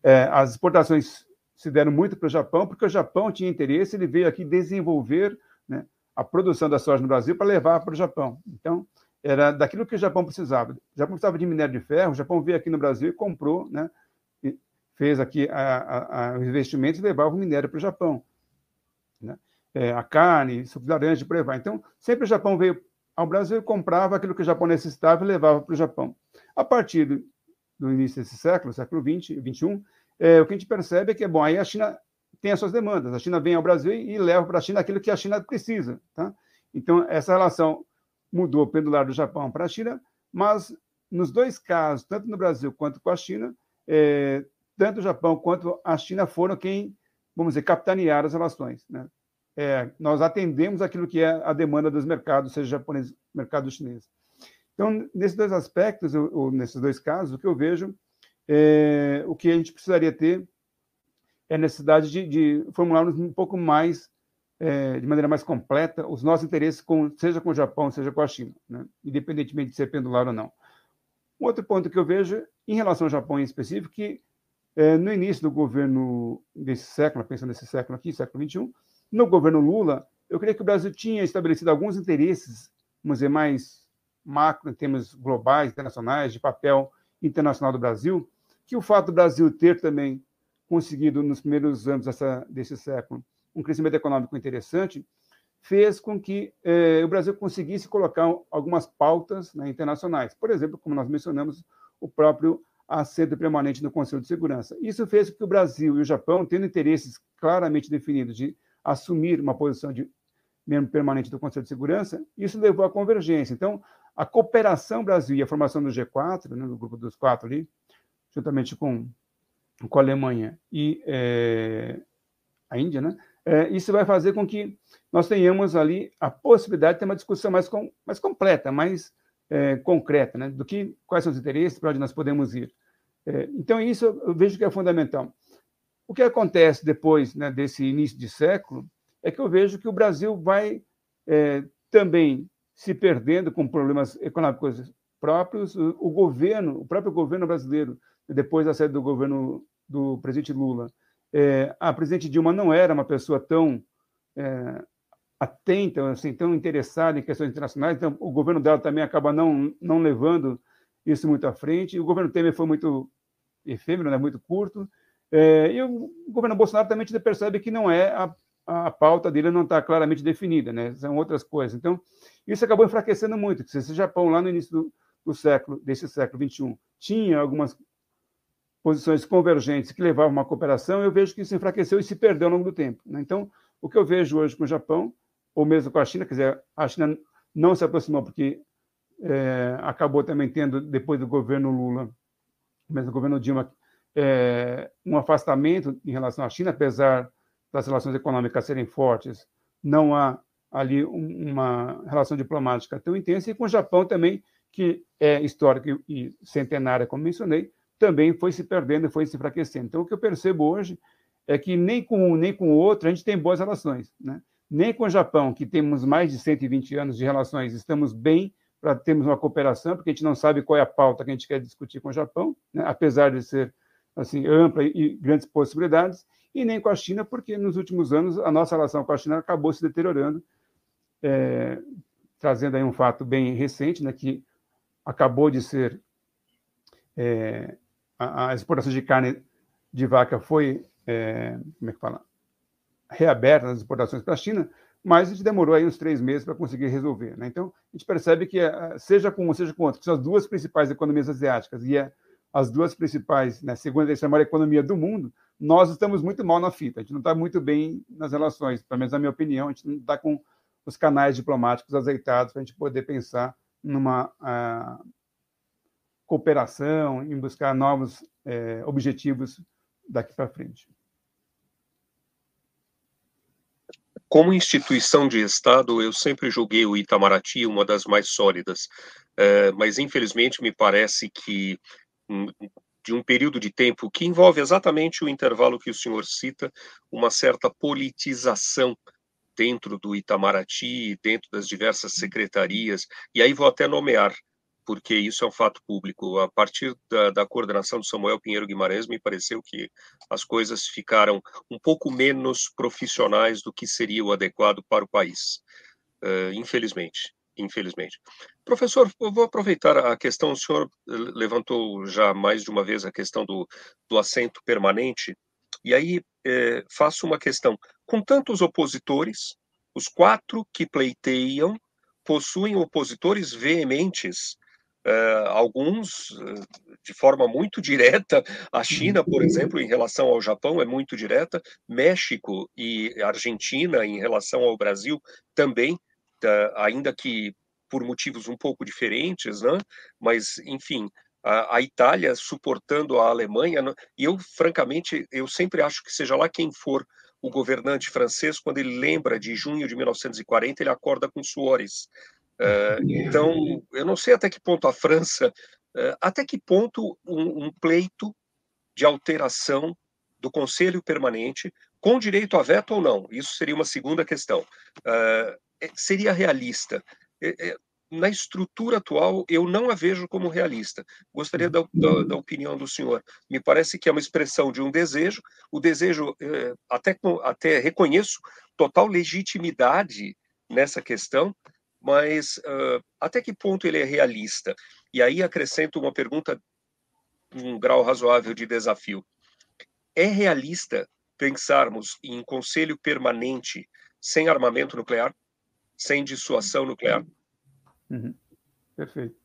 é, as exportações se deram muito para o Japão, porque o Japão tinha interesse, ele veio aqui desenvolver né, a produção da soja no Brasil para levar para o Japão. Então, era daquilo que o Japão precisava. O Japão precisava de minério de ferro, o Japão veio aqui no Brasil e comprou né, fez aqui a, a, a investimentos e levava o minério para o Japão. Né? É, a carne, suco de laranja, por aí vai. Então, sempre o Japão veio ao Brasil e comprava aquilo que o Japão necessitava e levava para o Japão. A partir do, do, início desse século, século 20, 21, é, o que a gente percebe é que, bom, aí a China tem as suas demandas. A China vem ao Brasil e, e leva para a China aquilo que a China precisa. Tá? Então, essa relação mudou pendular do Japão para a China, mas nos dois casos, tanto no Brasil quanto com a China, é, tanto o Japão quanto a China foram quem, vamos dizer, capitanearam as relações. Né? É, nós atendemos aquilo que é a demanda dos mercados, seja japonês, mercado chinês. Então, nesses dois aspectos, ou, nesses dois casos, o que eu vejo é o que a gente precisaria ter é a necessidade de, de formularmos um pouco mais, é, de maneira mais completa, os nossos interesses, com, seja com o Japão, seja com a China, né? independentemente de ser pendular ou não. Um outro ponto que eu vejo, em relação ao Japão em específico, que no início do governo desse século, pensando nesse século aqui, século XXI, no governo Lula, eu creio que o Brasil tinha estabelecido alguns interesses, vamos dizer, mais macro, em termos globais, internacionais, de papel internacional do Brasil, que o fato do Brasil ter também conseguido, nos primeiros anos dessa, desse século, um crescimento econômico interessante, fez com que eh, o Brasil conseguisse colocar algumas pautas né, internacionais. Por exemplo, como nós mencionamos, o próprio assento permanente no Conselho de Segurança. Isso fez com que o Brasil e o Japão, tendo interesses claramente definidos de assumir uma posição de membro permanente do Conselho de Segurança, isso levou à convergência. Então, a cooperação Brasil e a formação do G4, né, no grupo dos quatro ali, juntamente com, com a Alemanha e é, a Índia, né, é, isso vai fazer com que nós tenhamos ali a possibilidade de ter uma discussão mais, com, mais completa, mais é, concreta, né, do que quais são os interesses, para onde nós podemos ir. Então, isso eu vejo que é fundamental. O que acontece depois né, desse início de século é que eu vejo que o Brasil vai é, também se perdendo com problemas econômicos próprios. O, o, governo, o próprio governo brasileiro, depois da saída do governo do presidente Lula, é, a presidente Dilma não era uma pessoa tão é, atenta, assim, tão interessada em questões internacionais, então o governo dela também acaba não, não levando isso muito à frente. O governo Temer foi muito efêmero, né, muito curto. É, e o governo Bolsonaro também percebe que não é a, a pauta dele não está claramente definida, né? São outras coisas. Então, isso acabou enfraquecendo muito. Se esse Japão, lá no início do, do século, desse século XXI, tinha algumas posições convergentes que levavam a uma cooperação, eu vejo que isso enfraqueceu e se perdeu ao longo do tempo. Né? Então, o que eu vejo hoje com o Japão, ou mesmo com a China, quer dizer, a China não se aproximou porque é, acabou também tendo, depois do governo Lula, mesmo governo Dilma, é, um afastamento em relação à China, apesar das relações econômicas serem fortes, não há ali uma relação diplomática tão intensa, e com o Japão também, que é histórico e centenária, como mencionei, também foi se perdendo e foi se enfraquecendo. Então, o que eu percebo hoje é que nem com um nem com o outro a gente tem boas relações. Né? Nem com o Japão, que temos mais de 120 anos de relações, estamos bem para termos uma cooperação, porque a gente não sabe qual é a pauta que a gente quer discutir com o Japão, né? apesar de ser assim, ampla e grandes possibilidades, e nem com a China, porque nos últimos anos a nossa relação com a China acabou se deteriorando, é, trazendo aí um fato bem recente, né, que acabou de ser é, a, a, exportação de carne de vaca foi, é, como é que fala, reaberta nas exportações para a China, mas a gente demorou aí uns três meses para conseguir resolver. Né? Então, a gente percebe que, seja com um, seja com outro, que são as duas principais economias asiáticas e a as duas principais, né, segunda e maior economia do mundo, nós estamos muito mal na fita. A gente não está muito bem nas relações, pelo menos na minha opinião, a gente não está com os canais diplomáticos azeitados para a gente poder pensar numa uh, cooperação, em buscar novos uh, objetivos daqui para frente. Como instituição de Estado, eu sempre julguei o Itamaraty uma das mais sólidas, uh, mas infelizmente me parece que de um período de tempo que envolve exatamente o intervalo que o senhor cita, uma certa politização dentro do Itamaraty, dentro das diversas secretarias, e aí vou até nomear, porque isso é um fato público. A partir da, da coordenação do Samuel Pinheiro Guimarães, me pareceu que as coisas ficaram um pouco menos profissionais do que seria o adequado para o país, uh, infelizmente infelizmente. Professor, eu vou aproveitar a questão, o senhor levantou já mais de uma vez a questão do, do assento permanente, e aí é, faço uma questão. Com tantos opositores, os quatro que pleiteiam, possuem opositores veementes, uh, alguns uh, de forma muito direta. A China, por exemplo, em relação ao Japão, é muito direta. México e Argentina, em relação ao Brasil, também, ainda que por motivos um pouco diferentes, né? mas, enfim, a, a, Itália suportando a Alemanha, e eu, francamente, eu sempre acho que seja lá quem for o governante francês, quando ele lembra de junho de 1940, ele acorda com suores. Uh, então, eu não sei até que ponto a França, uh, até que ponto um, um, pleito de alteração do Conselho Permanente, com direito a veto ou não, isso seria uma segunda questão, uh, seria realista na estrutura atual, eu não a vejo como realista. Gostaria da, da, da, opinião do senhor. Me parece que é uma expressão de um desejo. O desejo, até, até reconheço total legitimidade nessa questão, mas uh, até que ponto ele é realista? E aí acrescento uma pergunta, um grau razoável de desafio. É realista pensarmos em conselho permanente sem armamento nuclear, sem dissuasão nuclear? Uhum. Perfeito.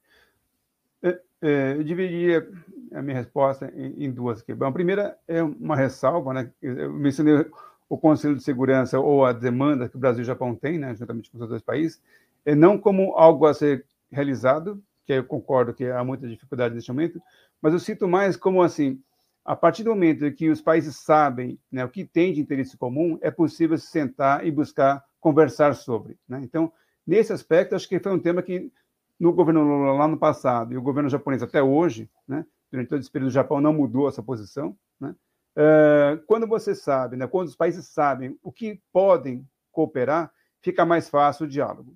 É, é, eu dividiria a minha resposta em, em duas aqui. Bom, a primeira é uma ressalva, né? Eu mencionei o Conselho de Segurança ou a demanda que o Brasil e o Japão têm, né, juntamente com os dois países, é não como algo a ser realizado, que eu concordo que há muita dificuldade neste momento, mas eu cito mais como assim, a partir do momento que os países sabem né, o que tem de interesse comum, é possível se sentar e buscar conversar sobre. Né? Então, Nesse aspecto, acho que foi um tema que no governo Lula lá no passado e o governo japonês até hoje, né, durante todo esse período, o Japão não mudou essa posição. Uh, quando você sabe, né, quando os países sabem o que podem cooperar, fica mais fácil o diálogo.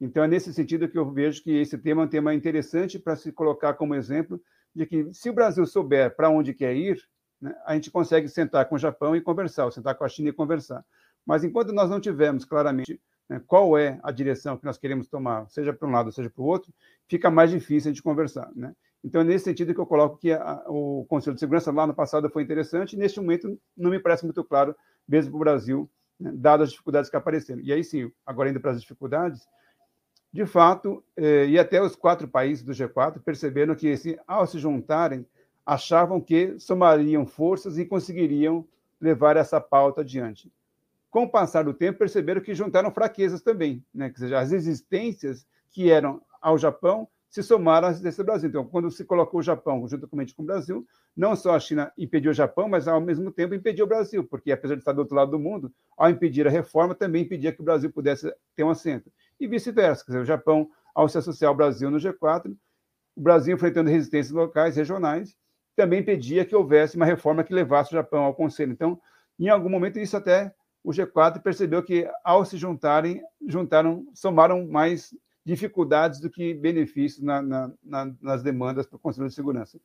Então, é nesse sentido que eu vejo que esse tema é um tema interessante para se colocar como exemplo de que, se o Brasil souber para onde quer ir, né, a gente consegue sentar com o Japão e conversar, sentar com a China e conversar. Mas enquanto nós não tivermos claramente né, qual é a direção que nós queremos tomar, seja para um lado, seja para o outro, fica mais difícil a gente conversar. Né? Então, é nesse sentido que eu coloco que a, o Conselho de Segurança lá no passado foi interessante, e neste momento não me parece muito claro, mesmo para o Brasil, né, dadas as dificuldades que apareceram. E aí sim, agora indo para as dificuldades, de fato, eh, e até os quatro países do G4 perceberam que, ao se juntarem, achavam que somariam forças e conseguiriam levar essa pauta adiante com o passar do tempo, perceberam que juntaram fraquezas também, né? Quer dizer, as resistências que eram ao Japão se somaram às resistências do Brasil. Então, quando se colocou o Japão juntamente com o Brasil, não só a China impediu o Japão, mas ao mesmo tempo impediu o Brasil, porque apesar de estar do outro lado do mundo, ao impedir a reforma, também impedia que o Brasil pudesse ter um assento. E vice-versa, quer dizer, o Japão, ao se associar ao Brasil no G4, o Brasil enfrentando resistências locais, regionais, também impedia que houvesse uma reforma que levasse o Japão ao Conselho. Então, em algum momento, isso até o G4 percebeu que, ao se juntarem, juntaram, somaram mais dificuldades do que benefícios na, na, na, nas demandas para o Conselho de Segurança.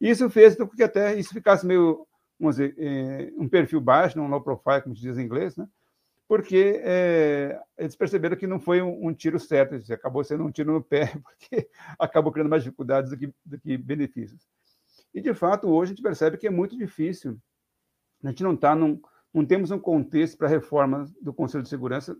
Isso fez com que até isso ficasse meio, vamos dizer, é, um perfil baixo, um low profile, como se diz em inglês, né? Porque é, eles perceberam que não foi um, um tiro certo, acabou sendo um tiro no pé, porque acabou criando mais dificuldades do que, do que benefícios. E, de fato, hoje a gente percebe que é muito difícil. A gente não está num, não temos um contexto para reforma do Conselho de Segurança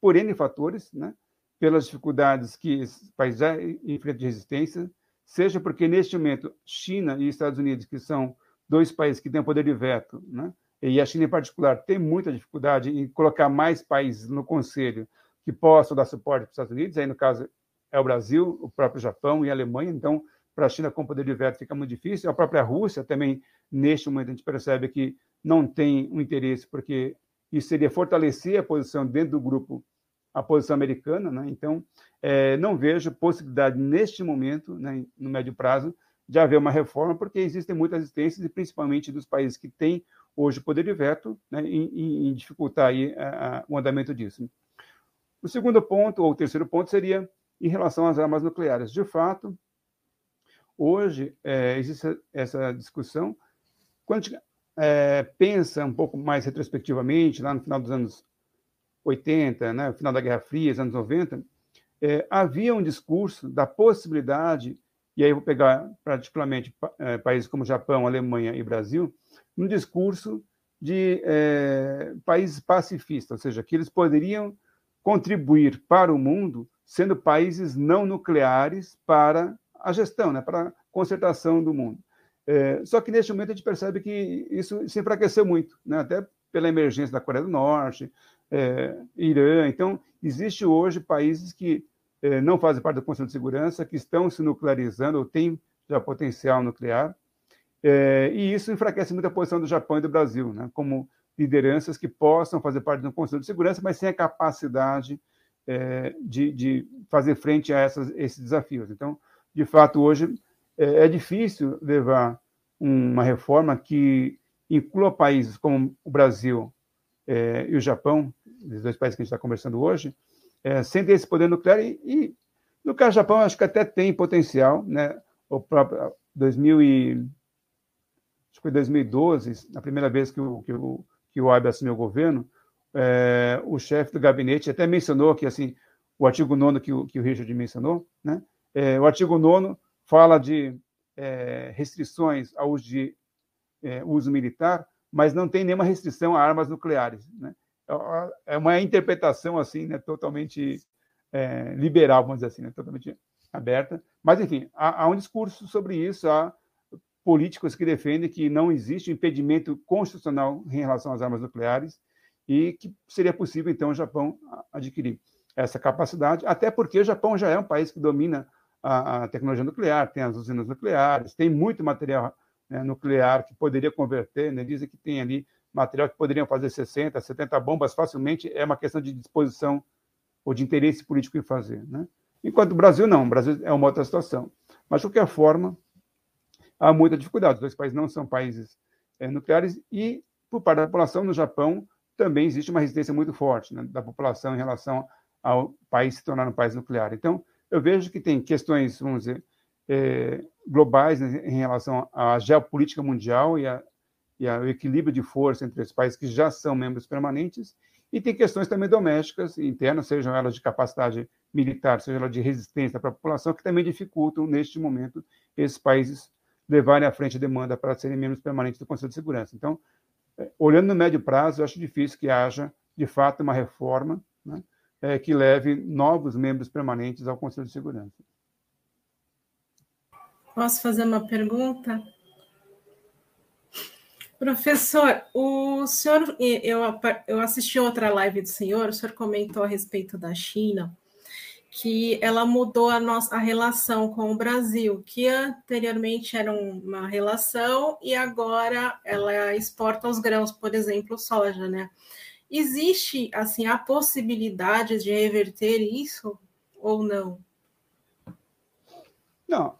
por N fatores, né? pelas dificuldades que os países já enfrentam de resistência, seja porque, neste momento, China e Estados Unidos, que são dois países que têm poder de veto, né? E a China, em particular, tem muita dificuldade em colocar mais países no Conselho que possam dar suporte para os Estados Unidos, aí, no caso, é o Brasil, o próprio Japão e a Alemanha, então, para a China com poder de veto fica muito difícil. A própria Rússia também, neste momento, a gente percebe que não tem um interesse, porque isso seria fortalecer a posição dentro do grupo, a posição americana, né? Então, é, não vejo possibilidade neste momento, né, no médio prazo, de haver uma reforma, porque existem muitas resistências, e principalmente dos países que têm hoje poder de veto, né, em, em, dificultar aí a, a, o andamento disso. O segundo ponto, ou o terceiro ponto, seria em relação às armas nucleares. De fato, hoje é, existe essa discussão. Quando é, pensa um pouco mais retrospectivamente, lá no final dos anos 80, né, final da Guerra Fria, anos 90, é, havia um discurso da possibilidade, e aí vou pegar particularmente é, países como Japão, Alemanha e Brasil, um discurso de é, países pacifistas, ou seja, que eles poderiam contribuir para o mundo sendo países não nucleares para a gestão, né, para a concertação do mundo. É, só que neste momento a gente percebe que isso se enfraqueceu muito, né, até pela emergência da Coreia do Norte, é, Irã. Então, existe hoje países que não fazem parte do Conselho de Segurança, que estão se nuclearizando ou têm já potencial nuclear, é, e isso enfraquece muito a posição do Japão e do Brasil, né, como lideranças que possam fazer parte do Conselho de Segurança, mas sem a capacidade é, de, de, fazer frente a essas, esses desafios. Então, de fato, hoje é, difícil levar uma reforma que inclua países como o Brasil e o Japão, os dois países que a gente está conversando hoje, é, sem ter esse poder nuclear. E, e, no caso do Japão, acho que até tem potencial. Né? O próprio 2000 e, acho que foi 2012, na primeira vez que o, que o, que o Abe assumiu o governo, é, o chefe do gabinete até mencionou que assim o artigo 9 que o, que o Richard mencionou, né? É, o artigo 9 fala de é, restrições ao uso de é, uso militar, mas não tem nenhuma restrição a armas nucleares. Né? É, é uma interpretação assim, né, totalmente é, liberal, vamos dizer assim, né, totalmente aberta. Mas, enfim, há, há um discurso sobre isso, há políticos que defendem que não existe impedimento constitucional em relação às armas nucleares e que seria possível, então, o Japão adquirir essa capacidade, até porque o Japão já é um país que domina a, a tecnologia nuclear, tem as usinas nucleares, tem muito material né, nuclear que poderia converter, né, dizem que tem ali material que poderiam fazer 60, 70 bombas facilmente, é uma questão de disposição ou de interesse político em fazer. Né? Enquanto o Brasil não, o Brasil é uma outra situação. Mas, de qualquer forma, há muita dificuldade. Os dois países não são países é, nucleares e, por parte da população, no Japão também existe uma resistência muito forte né, da população em relação ao país se tornar um país nuclear. Então, eu vejo que tem questões, vamos dizer, é, globais né, em relação à geopolítica mundial e, a, e ao equilíbrio de força entre os países que já são membros permanentes, e tem questões também domésticas, internas, sejam elas de capacidade militar, sejam elas de resistência para a população, que também dificultam, neste momento, esses países levarem à frente a demanda para serem membros permanentes do Conselho de Segurança. Então, é, olhando no médio prazo, eu acho difícil que haja, de fato, uma reforma né, é, que leve novos membros permanentes ao Conselho de Segurança. Posso fazer uma pergunta? Professor, o senhor, eu, eu assisti outra live do senhor, o senhor comentou a respeito da China que ela mudou a nossa a relação com o Brasil, que anteriormente era uma relação e agora ela exporta os grãos, por exemplo, soja, né? Existe assim a possibilidade de reverter isso ou não? Não,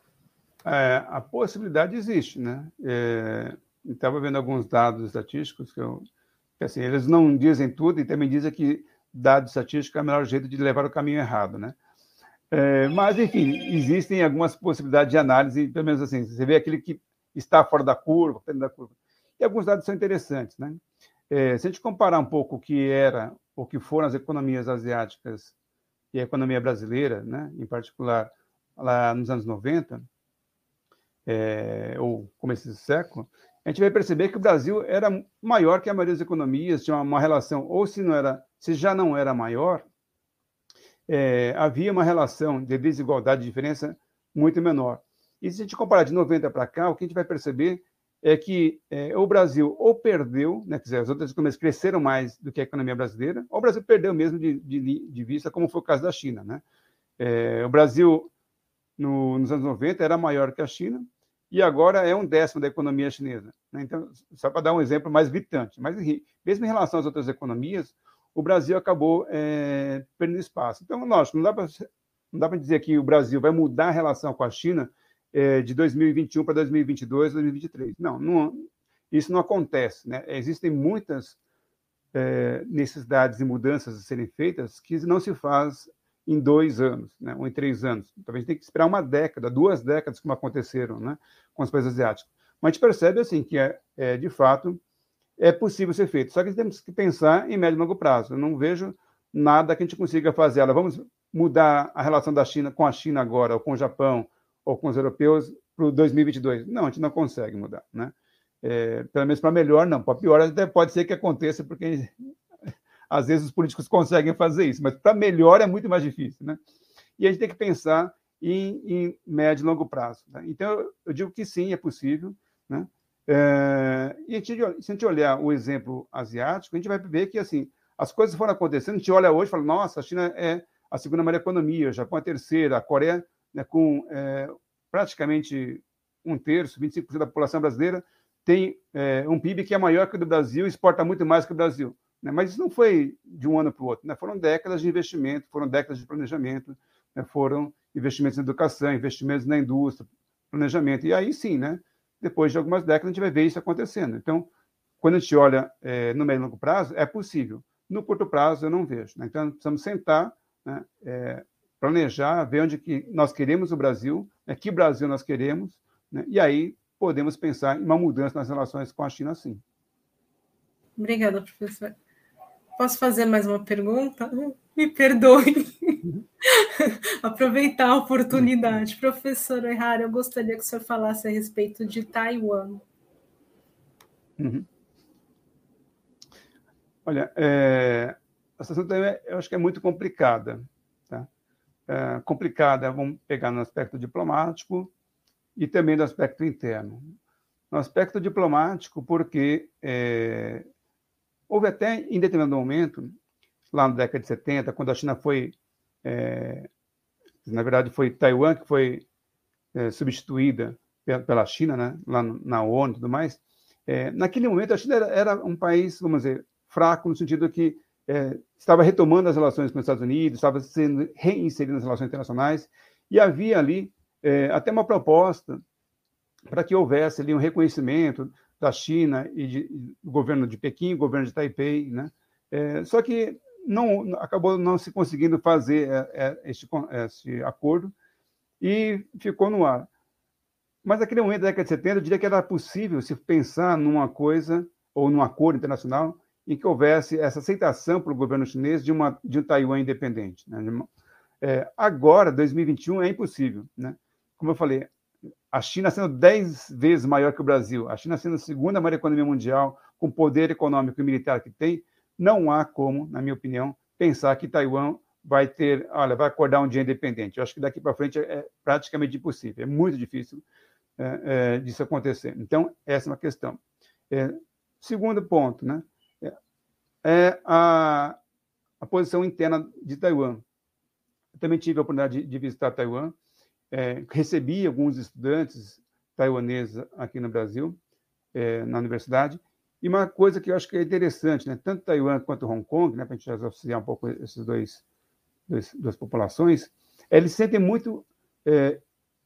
é, a possibilidade existe, né? É, Estava vendo alguns dados estatísticos que, eu, que assim eles não dizem tudo e também dizem que dado estatístico é o melhor jeito de levar o caminho errado, né? É, mas, enfim, existem algumas possibilidades de análise, pelo menos assim, você vê aquele que está fora da curva, dentro da curva. E alguns dados são interessantes, né? É, se a gente comparar um pouco o que era, o que foram as economias asiáticas e a economia brasileira, né, em particular lá nos anos 90, é, ou começo desse século, a gente vai perceber que o Brasil era maior que a maioria das economias, tinha uma relação, ou se não era, se já não era maior, é, havia uma relação de desigualdade, de diferença muito menor. E se a gente comparar de 90 para cá, o que a gente vai perceber é que é, o Brasil ou perdeu, né, dizer, as outras economias cresceram mais do que a economia brasileira, ou o Brasil perdeu mesmo de, de, de vista, como foi o caso da China. Né? É, o Brasil, no, nos anos 90, era maior que a China, e agora é um décimo da economia chinesa. Né? Então, só para dar um exemplo mais gritante. Mas, mesmo em relação às outras economias, o Brasil acabou é, perdendo espaço. Então, lógico, não dá para dizer que o Brasil vai mudar a relação com a China é, de 2021 para 2022, 2023. Não, não, isso não acontece. Né? Existem muitas é, necessidades e mudanças a serem feitas que não se faz em dois anos, né? ou em três anos. Talvez tem que esperar uma década, duas décadas, como aconteceram né? com os países asiáticos. Mas a gente percebe assim que é, é de fato é possível ser feito. Só que temos que pensar em médio e longo prazo. Eu não vejo nada que a gente consiga fazer. Ela, vamos mudar a relação da China com a China agora, ou com o Japão, ou com os europeus para o 2022. Não, a gente não consegue mudar. Né? É, pelo menos para melhor, não. Para pior, até pode ser que aconteça, porque às vezes os políticos conseguem fazer isso, mas para melhor é muito mais difícil. Né? e a gente tem que pensar em, em médio e longo prazo. Né? Então, eu digo que sim, é possível. Né? É, e a gente, se a gente olhar o exemplo asiático, a gente vai ver que assim as coisas foram acontecendo. A gente olha hoje e fala: nossa, a China é a segunda maior economia, o Japão é a terceira, a Coreia, né, com é, praticamente um terço, 25% da população brasileira, tem é, um PIB que é maior que o do Brasil, exporta muito mais que o Brasil. Né? Mas isso não foi de um ano para o outro, né? foram décadas de investimento, foram décadas de planejamento, né? foram investimentos na educação, investimentos na indústria, planejamento. E aí sim, né? depois de algumas décadas, a gente vai ver isso acontecendo. Então, quando a gente olha é, no médio e longo prazo, é possível. No curto prazo, eu não vejo. Né? Então, precisamos sentar, né? é, planejar, ver onde que nós queremos o Brasil, né? que Brasil nós queremos, né? e aí podemos pensar em uma mudança nas relações com a China, sim. Obrigada, professor. Posso fazer mais uma pergunta? Me perdoe. Aproveitar a oportunidade. Professor Errara, eu gostaria que o senhor falasse a respeito de Taiwan. Uhum. Olha, é, a situação também eu acho que é muito complicada. Tá? É, complicada, vamos pegar no aspecto diplomático e também no aspecto interno. No aspecto diplomático, porque é, Houve até, em determinado momento, lá na década de 70, quando a China foi. É, na verdade, foi Taiwan que foi é, substituída pela China, né, lá na ONU e tudo mais. É, naquele momento, a China era, era, um país, vamos dizer, fraco, no sentido que é, estava retomando as relações com os Estados Unidos, estava sendo reinserido nas relações internacionais, e havia ali é, até uma proposta para que houvesse ali um reconhecimento da China e de, do governo de Pequim, governo de Taipei, né? É, só que não acabou não se conseguindo fazer é, é, este, este acordo e ficou no ar. Mas naquele momento da década de 70, eu diria que era possível se pensar numa coisa ou num acordo internacional em que houvesse essa aceitação pelo governo chinês de, uma, de um Taiwan independente. Né? É, agora, 2021, é impossível. Né? Como eu falei, a China sendo dez vezes maior que o Brasil, a China sendo a segunda maior economia mundial, com o poder econômico e militar que tem, não há como, na minha opinião, pensar que Taiwan vai ter, olha, vai acordar um dia independente. Eu acho que daqui para frente é praticamente impossível, é muito difícil é, é, disso acontecer. Então, essa é uma questão. É, segundo ponto, né, é, é a, a posição interna de Taiwan. Eu também tive a oportunidade de, de visitar Taiwan, é, recebi alguns estudantes taiwaneses aqui no Brasil, é, na universidade, e uma coisa que eu acho que é interessante, né, tanto Taiwan quanto Hong Kong, né, para a gente associar um pouco esses dois, dois duas populações, eles se sentem muito é,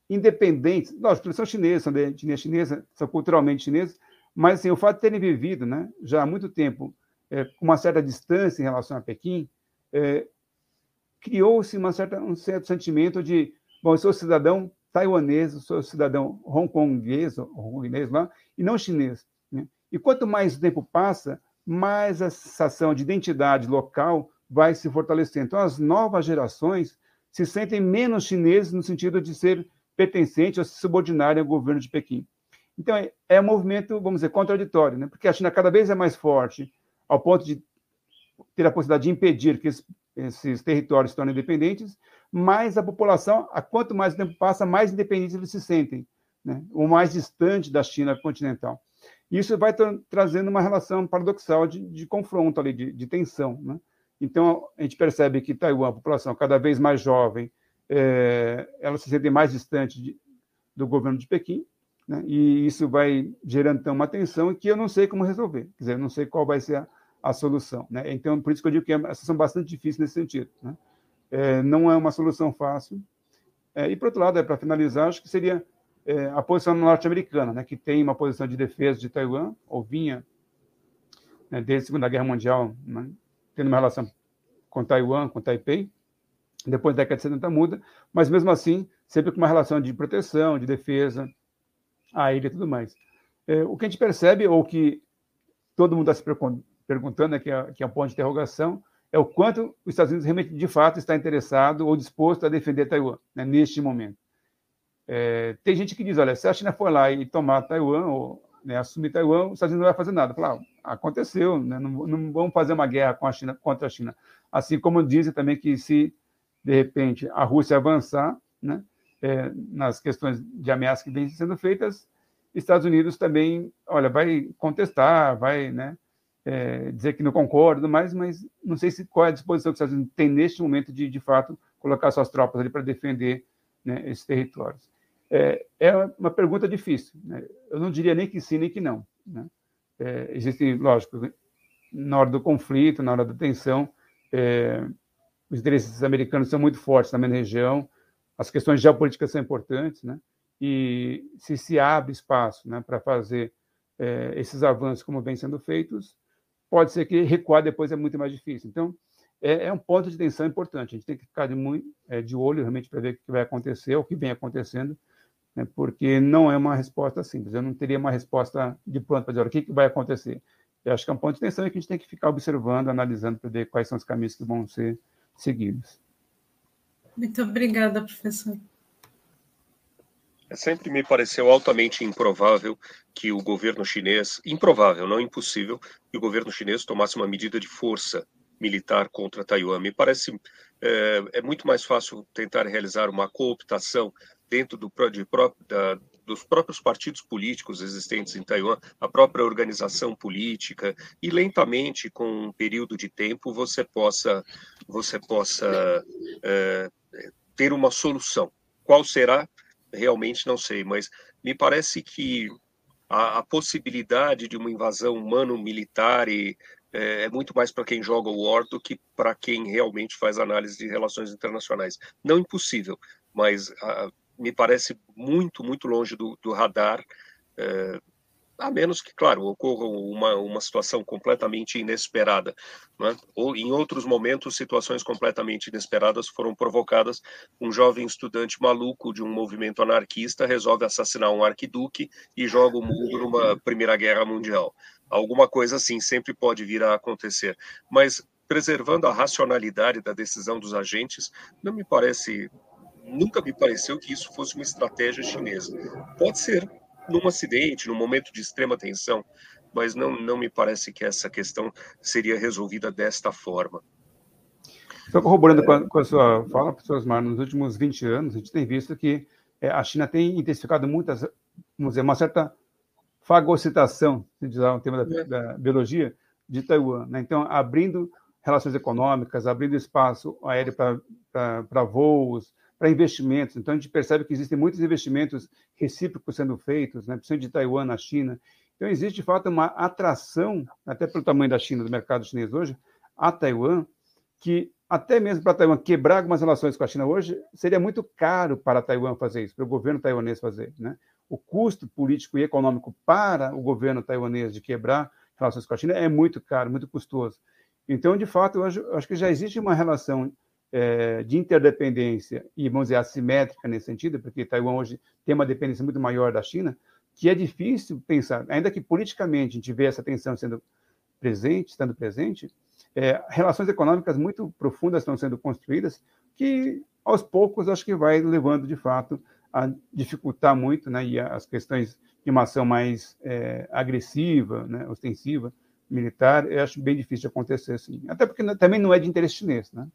independentes. Lógico, eles são chineses, são de etnia chinesa, são culturalmente chineses, mas assim, o fato de terem vivido né, já há muito tempo é, com uma certa distância em relação a Pequim, é, criou-se um certo sentimento de Bom, eu sou cidadão taiwanês, eu sou cidadão hongkonguês, hongkonguês lá, e não chinês. Né? E quanto mais o tempo passa, mais a sensação de identidade local vai se fortalecendo. Então, as novas gerações se sentem menos chineses no sentido de ser pertencentes ou se subordinarem ao governo de Pequim. Então, é, é um movimento, vamos dizer, contraditório, né? porque a China cada vez é mais forte, ao ponto de ter a possibilidade de impedir que esses territórios se tornem independentes, mais a população, a quanto mais o tempo passa, mais independentes eles se sentem, né? ou mais distante da China continental. Isso vai tra trazendo uma relação paradoxal de, de confronto ali, de, de tensão. Né? Então, a gente percebe que Taiwan, a população cada vez mais jovem, é, ela se sente mais distante de, do governo de Pequim, né? e isso vai gerando então uma tensão que eu não sei como resolver, quer dizer, eu não sei qual vai ser a, a solução. Né? Então, por isso que eu digo que é uma situação bastante difícil nesse sentido. Né? É, não é uma solução fácil. É, e, por outro lado, é, para finalizar, acho que seria é, a posição norte-americana, né, que tem uma posição de defesa de Taiwan, ou vinha né, desde a Segunda Guerra Mundial, né, tendo uma relação com Taiwan, com Taipei, depois da década de 70 muda, mas mesmo assim, sempre com uma relação de proteção, de defesa à ilha e tudo mais. É, o que a gente percebe, ou que todo mundo está se perguntando, é que é, que é um ponto de interrogação, é o quanto os Estados Unidos realmente, de fato, está interessado ou disposto a defender Taiwan né, neste momento. É, tem gente que diz, olha, se a China for lá e tomar Taiwan, ou né, assumir Taiwan, os Estados Unidos não vai fazer nada. Falar, ah, aconteceu, né, não, não, vamos fazer uma guerra com a China, contra a China. Assim como dizem também que se de repente, a Rússia avançar né, é, nas questões de ameaça que vêm sendo feitas, Estados Unidos também, olha, vai contestar, vai né, é, dizer que não concorda, mas, mas não sei se qual é a disposição que os Estados Unidos têm neste momento de, de fato, colocar suas tropas ali para defender né, esses territórios. É, é, uma pergunta difícil. Né? Eu não diria nem que sim, nem que não. Né? É, existem, lógico, na hora do conflito, na hora da tensão, é, os interesses americanos são muito fortes na mesma região, as questões geopolíticas são importantes, né? e se se abre espaço né, para fazer é, esses avanços como vêm sendo feitos, pode ser que recuar depois é muito mais difícil. Então, é, é um ponto de tensão importante. A gente tem que ficar de, muito, é, de olho realmente para ver o que vai acontecer, o que vem acontecendo, né, porque não é uma resposta simples. Eu não teria uma resposta de pronto para dizer o que, que vai acontecer. Eu acho que é um ponto de tensão que a gente tem que ficar observando, analisando para ver quais são os caminhos que vão ser seguidos. Muito obrigada, professor. Sempre me pareceu altamente improvável que o governo chinês, improvável, não impossível, que o governo chinês tomasse uma medida de força militar contra Taiwan. Me parece é, é muito mais fácil tentar realizar uma cooptação dentro do, de, da, dos próprios partidos políticos existentes em Taiwan, a própria organização política, e lentamente, com um período de tempo, você possa, você possa é, ter uma solução. Qual será? Realmente não sei, mas me parece que a, a possibilidade de uma invasão humano-militar é, é, muito mais para quem joga o War do que para quem realmente faz análise de relações internacionais. Não impossível, mas a, me parece muito, muito longe do, do radar é, a menos que, claro, ocorra uma, uma situação completamente inesperada. Né? Ou, em outros momentos, situações completamente inesperadas foram provocadas. Um jovem estudante maluco de um movimento anarquista resolve assassinar um arquiduque e joga o mundo numa Primeira Guerra Mundial. Alguma coisa assim sempre pode vir a acontecer. Mas, preservando a racionalidade da decisão dos agentes, não me parece nunca me pareceu que isso fosse uma estratégia chinesa. Pode ser, num acidente, num momento de extrema tensão, mas não, não me parece que essa questão seria resolvida desta forma. Só corroborando com a, com a sua fala, professor Osmar, nos últimos 20 anos, a gente tem visto que é, a China tem intensificado muitas, vamos dizer, uma certa fagocitação, se diz lá o tema da, é. da biologia, de Taiwan. Né? Então, abrindo relações econômicas, abrindo espaço aéreo para voos, para investimentos. Então, a gente percebe que existem muitos investimentos recíprocos sendo feitos, né, principalmente de Taiwan na China. Então, existe, de fato, uma atração, até pelo tamanho da China, do mercado chinês hoje, a Taiwan, que até mesmo para Taiwan quebrar algumas relações com a China hoje, seria muito caro para Taiwan fazer isso, para o governo taiwanês fazer. Né? O custo político e econômico para o governo taiwanês de quebrar relações com a China é muito caro, muito custoso. Então, de fato, eu acho, eu acho que já existe uma relação é, de interdependência e, vamos dizer, assimétrica nesse sentido, porque Taiwan hoje tem uma dependência muito maior da China, que é difícil pensar, ainda que politicamente a gente vê essa tensão sendo presente, estando presente, é, relações econômicas muito profundas estão sendo construídas, que aos poucos acho que vai levando de fato a dificultar muito, né, e as questões de uma ação mais é, agressiva, né, ostensiva, militar, eu acho bem difícil de acontecer assim. Até porque também não é de interesse chinês, né?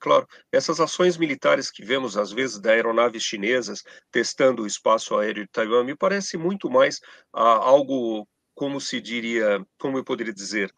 Claro, essas ações militares que vemos, às vezes, da aeronaves chinesas testando o espaço aéreo de Taiwan, me parece muito mais algo, como se diria, como eu poderia dizer,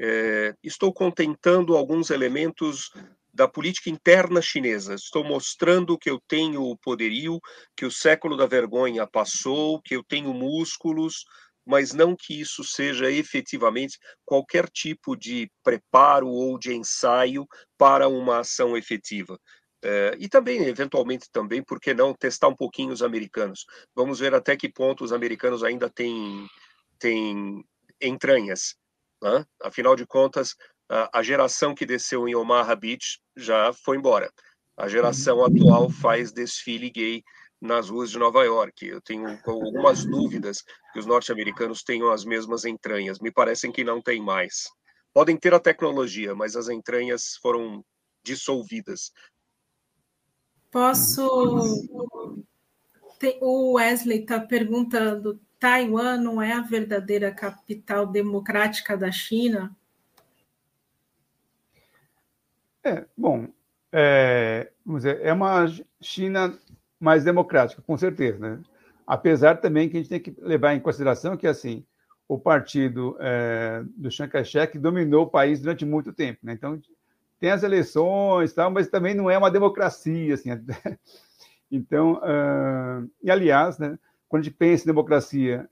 é, estou contentando alguns elementos da política interna chinesa. Estou mostrando que eu tenho o poderio, que o século da vergonha passou, que eu tenho músculos, mas não que isso seja efetivamente qualquer tipo de preparo ou de ensaio para uma ação efetiva. É, e também, eventualmente, também, por que não testar um pouquinho os americanos? Vamos ver até que ponto os americanos ainda têm, têm entranhas. Né? Afinal de contas, a, a geração que desceu em Omaha Beach já foi embora. A geração uhum. atual faz desfile gay nas ruas de Nova York. Eu tenho algumas dúvidas que os norte-americanos tenham as mesmas entranhas. Me parecem que não tem mais. Podem ter a tecnologia, mas as entranhas foram dissolvidas. Posso. O Wesley está perguntando: Taiwan não é a verdadeira capital democrática da China? É, bom, é, vamos dizer, é uma China mais democrática, com certeza, né? Apesar também que a gente tem que levar em consideração que, assim, o partido é, do Chiang Kai-shek dominou o país durante muito tempo, né? Então, tem as eleições, tal, mas também não é uma democracia, assim. Então, uh, e aliás, né, quando a gente pensa em democracia,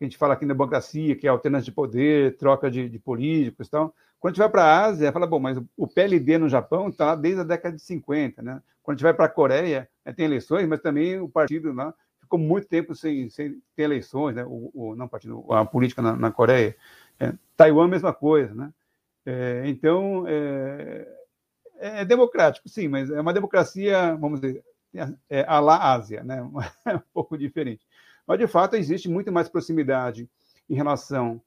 a gente fala aqui em democracia, que é alternância de poder, troca de, de políticos, tal. Quando a gente vai para a Ásia, fala, bom, mas o PLD no Japão está desde a década de 50, né? Quando a gente vai para a Coreia, né, tem eleições, mas também o partido lá ficou muito tempo sem, sem ter eleições, né? O, o não partido, a política na, na Coreia. É, Taiwan, mesma coisa, né? É, então, é, é, democrático, sim, mas é uma democracia, vamos dizer, é, a lá Ásia, né? um pouco diferente. Mas, de fato, existe muito mais proximidade em relação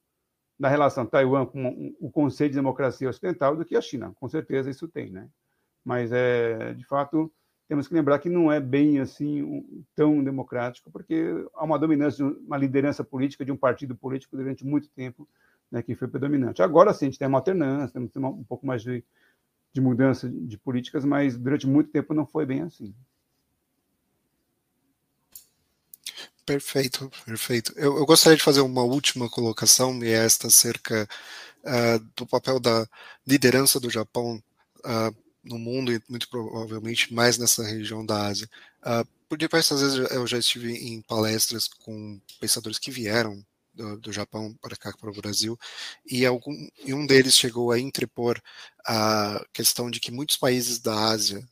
na relação Taiwan com o conceito de democracia ocidental do que a China. Com certeza isso tem, né? Mas, é, de fato, temos que lembrar que não é bem assim tão democrático, porque há uma dominância, uma liderança política de um partido político durante muito tempo né, que foi predominante. Agora sim, a gente tem uma alternância, temos um pouco mais de, de mudança de políticas, mas durante muito tempo não foi bem assim. Perfeito, perfeito. Eu, eu, gostaria de fazer uma última colocação, e é esta acerca uh, do papel da liderança do Japão uh, no mundo e muito provavelmente mais nessa região da Ásia. Uh, por diversas vezes eu já estive em palestras com pensadores que vieram do, do Japão para cá, para o Brasil, e, algum, e um deles chegou a entrepor a questão de que muitos países da Ásia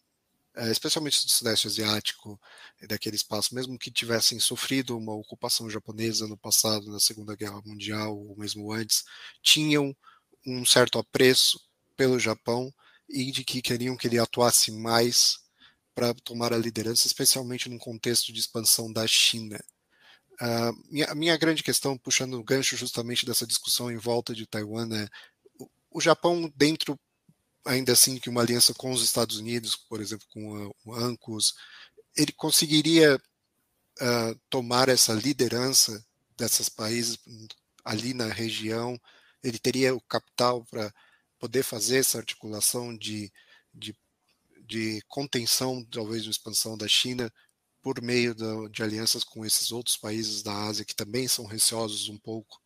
eh, especialmente do Sudeste Asiático, daquele espaço, mesmo que tivessem sofrido uma ocupação japonesa no passado, na Segunda Guerra Mundial, ou mesmo antes, tinham um certo apreço pelo Japão e de que queriam que ele atuasse mais para tomar a liderança, especialmente num contexto de expansão da China. Uh, minha, minha grande questão, puxando o gancho justamente dessa discussão em volta de Taiwan, é o, o Japão, dentro ainda assim que uma aliança com os Estados Unidos, por exemplo, com o ANCUS, ele conseguiria uh, tomar essa liderança desses países ali na região, ele teria o capital para poder fazer essa articulação de, de, de contenção, talvez, de expansão da China por meio de alianças com esses outros países da Ásia que também são receosos um pouco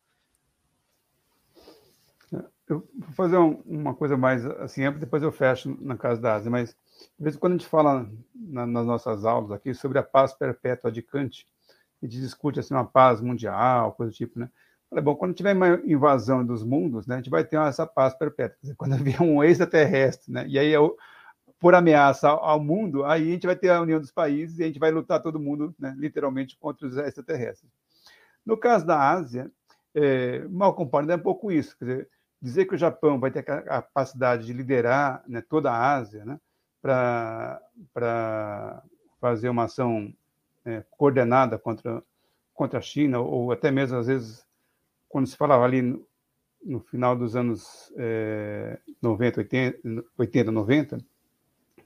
eu vou fazer um, uma coisa mais assim depois eu fecho na casa da Ásia, mas de vez em quando a gente fala na, nas nossas aulas aqui sobre a paz perpétua de Kant, a gente discute assim uma paz mundial, coisa do tipo, né? Falei, bom, quando tiver uma invasão dos mundos, né, a gente vai ter essa paz perpétua. Dizer, quando vier um extraterrestre, né, e aí eu, por ameaça ao mundo, aí a gente vai ter a união dos países e a gente vai lutar todo mundo, né, literalmente, contra os extraterrestres. No caso da Ásia, é, mal comparado é um pouco isso. Quer dizer, dizer que o Japão vai ter a capacidade de liderar né, toda a Ásia né, para fazer uma ação é, coordenada contra, contra a China, ou até mesmo, às vezes, quando se falava ali no, no final dos anos é, 90, 80, 80, 90,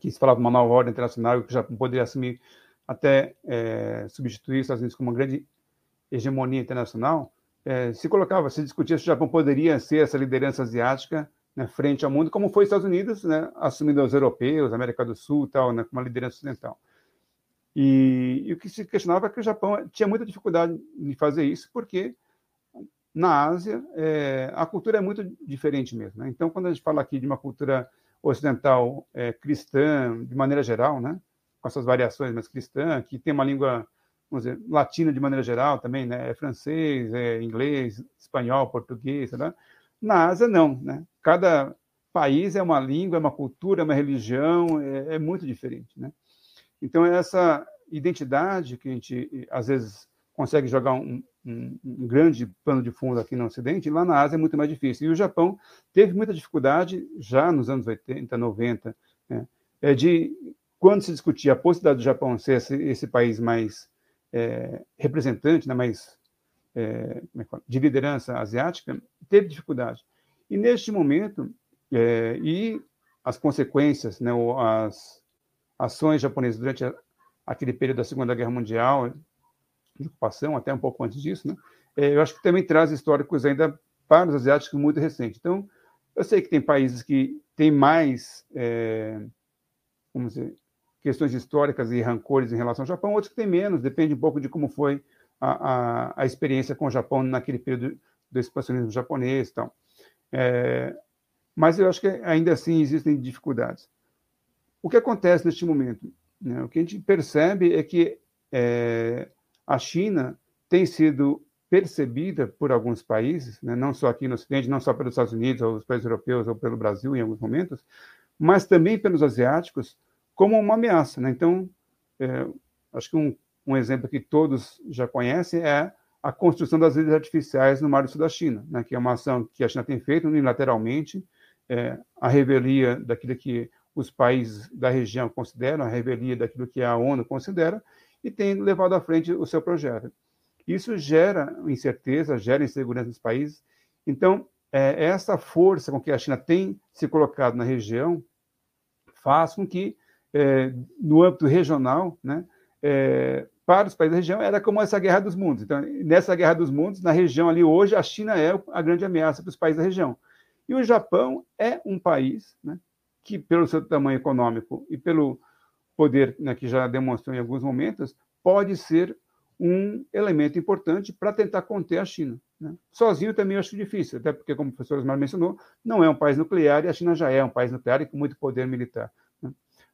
que se falava uma nova ordem internacional e que o Japão poderia assumir até é, substituir os Estados Unidos como uma grande hegemonia internacional, é, se colocava, se discutia se o Japão poderia ser essa liderança asiática né, frente ao mundo, como foi os Estados Unidos, né, assumindo os europeus, América do Sul, tal, né, como uma liderança ocidental. E, e, o que se questionava é que o Japão tinha muita dificuldade de fazer isso, porque na Ásia é, a cultura é muito diferente mesmo. Né? Então, quando a gente fala aqui de uma cultura ocidental é, cristã, de maneira geral, né, com essas variações, mas cristã, que tem uma língua vamos dizer, latina de maneira geral também, né? É francês, é inglês, espanhol, português, né? Na Ásia, não, né? Cada país é uma língua, é uma cultura, é uma religião, é, é muito diferente, né? Então, essa identidade que a gente, às vezes, consegue jogar um, um, grande pano de fundo aqui no Ocidente, lá na Ásia é muito mais difícil. E o Japão teve muita dificuldade já nos anos 80, 90, né? é de quando se discutia a possibilidade do Japão ser esse, esse país mais é, representante, né, mais é, é de liderança asiática, teve dificuldade. E neste momento, é, e as consequências, né, as ações japonesas durante a, aquele período da Segunda Guerra Mundial, de ocupação, até um pouco antes disso, né, é, eu acho que também traz históricos ainda para os asiáticos muito recentes. Então, eu sei que tem países que tem mais, é, vamos dizer, questões históricas e rancores em relação ao Japão, outros que têm menos, depende um pouco de como foi a, a, a experiência com o Japão naquele período do expansionismo japonês e tal. É, mas eu acho que ainda assim existem dificuldades. O que acontece neste momento? Né? O que a gente percebe é que é, a China tem sido percebida por alguns países, né? não só aqui no Ocidente, não só pelos Estados Unidos, ou os países europeus, ou pelo Brasil em alguns momentos, mas também pelos asiáticos, como uma ameaça. Né? Então, é, acho que um, um, exemplo que todos já conhecem é a construção das ilhas artificiais no Mar do Sul da China, né? que é uma ação que a China tem feito unilateralmente, é, a revelia daquilo que os países da região consideram, a revelia daquilo que a ONU considera, e tem levado à frente o seu projeto. Isso gera incerteza, gera insegurança nos países. Então, é, essa força com que a China tem se colocado na região faz com que é, no âmbito regional, né, é, para os países da região, era como essa guerra dos mundos. Então, nessa guerra dos mundos, na região ali hoje, a China é a grande ameaça para os países da região. E o Japão é um país né, que, pelo seu tamanho econômico e pelo poder né, que já demonstrou em alguns momentos, pode ser um elemento importante para tentar conter a China. Né? Sozinho também eu acho difícil, até porque, como o professor Osmar mencionou, não é um país nuclear e a China já é um país nuclear e com muito poder militar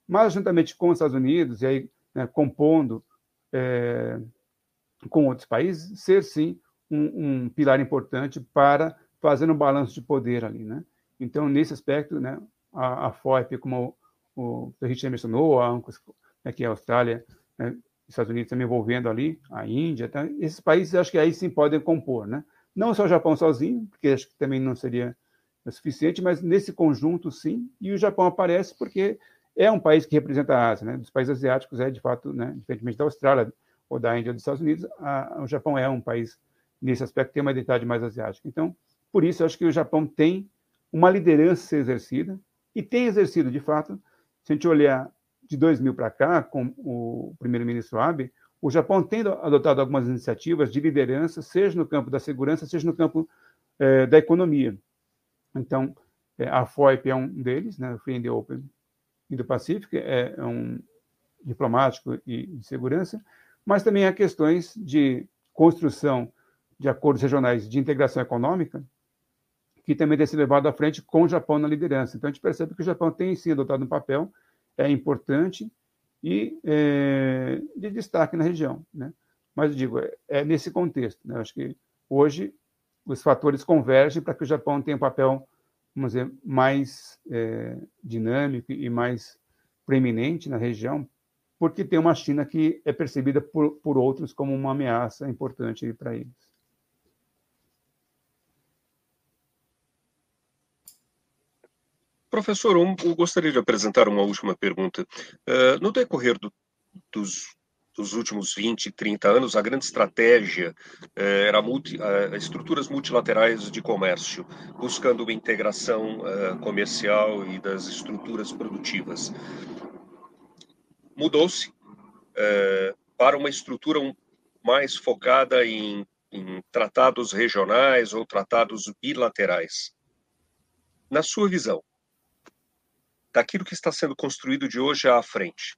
mas juntamente com os Estados Unidos, e aí né, compondo é, com outros países, ser sim um, um, pilar importante para fazer um balanço de poder ali. Né? Então, nesse aspecto, né, a, a FOIP, como o, o Richard mencionou, a ANCOS, né, é a Austrália, né, Estados Unidos também envolvendo ali, a Índia, tá? esses países acho que aí sim podem compor. Né? Não só o Japão sozinho, porque acho que também não seria suficiente, mas nesse conjunto sim, e o Japão aparece porque é um país que representa a Ásia, né? Dos países asiáticos é de fato, né? Diferentemente da Austrália ou da Índia ou dos Estados Unidos, a, o Japão é um país nesse aspecto tem uma identidade mais asiática. Então, por isso acho que o Japão tem uma liderança a exercida e tem exercido de fato. Se a gente olhar de 2000 para cá, com o primeiro-ministro Abe, o Japão tem adotado algumas iniciativas de liderança, seja no campo da segurança, seja no campo eh, da economia. Então, eh, a FOIP é um deles, né, o Free and Open Indo-Pacífico, é, é um diplomático e de segurança, mas também há questões de construção de acordos regionais de integração econômica, que também tem sido levado à frente com o Japão na liderança. Então, a gente percebe que o Japão tem, sim, adotado um papel é importante e é, de destaque na região. Né? Mas, eu digo, é, é nesse contexto. Né? Acho que hoje os fatores convergem para que o Japão tenha um papel vamos dizer, mais é, dinâmico e mais preeminente na região, porque tem uma China que é percebida por, por outros como uma ameaça importante para eles. Professor, eu gostaria de apresentar uma última pergunta. Uh, no decorrer do, dos dos últimos 20, 30 anos, a grande estratégia eh, era multi, eh, estruturas multilaterais de comércio, buscando uma integração comercial e das estruturas produtivas. Mudou-se para uma estrutura mais focada em, em tratados regionais ou tratados bilaterais. Na sua visão, daquilo que está sendo construído de hoje à frente,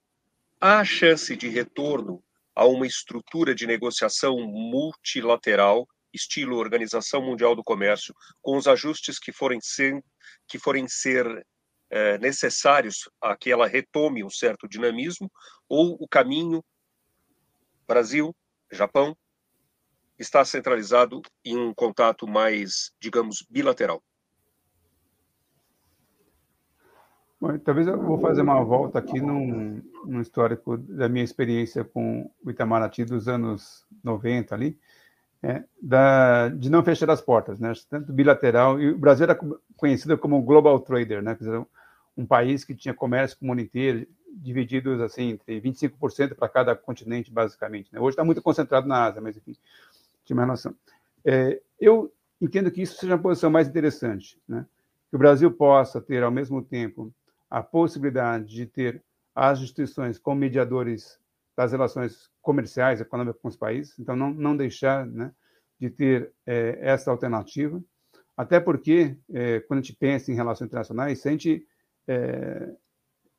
há chance de retorno a uma estrutura de negociação multilateral, estilo Organização Mundial do Comércio, com os ajustes que forem ser, que forem ser é, necessários a que ela retome um certo dinamismo, ou o caminho Brasil, Japão, está centralizado em um contato mais, digamos, bilateral? Bom, talvez eu vou fazer uma volta aqui num, num, histórico da minha experiência com o Itamaraty dos anos 90 ali, é, da, de não fechar as portas, né? tanto bilateral, e o Brasil era conhecido como global trader, né? Dizer, um país que tinha comércio com o mundo inteiro, divididos assim, entre 25% para cada continente, basicamente. Né? Hoje está muito concentrado na Ásia, mas enfim, tinha uma relação. É, eu entendo que isso seja uma posição mais interessante, né? que o Brasil possa ter, ao mesmo tempo, a possibilidade de ter as instituições como mediadores das relações comerciais, econômicas com os países, então não, não deixar né, de ter é, essa alternativa, até porque, é, quando a gente pensa em relações internacionais, se a gente é,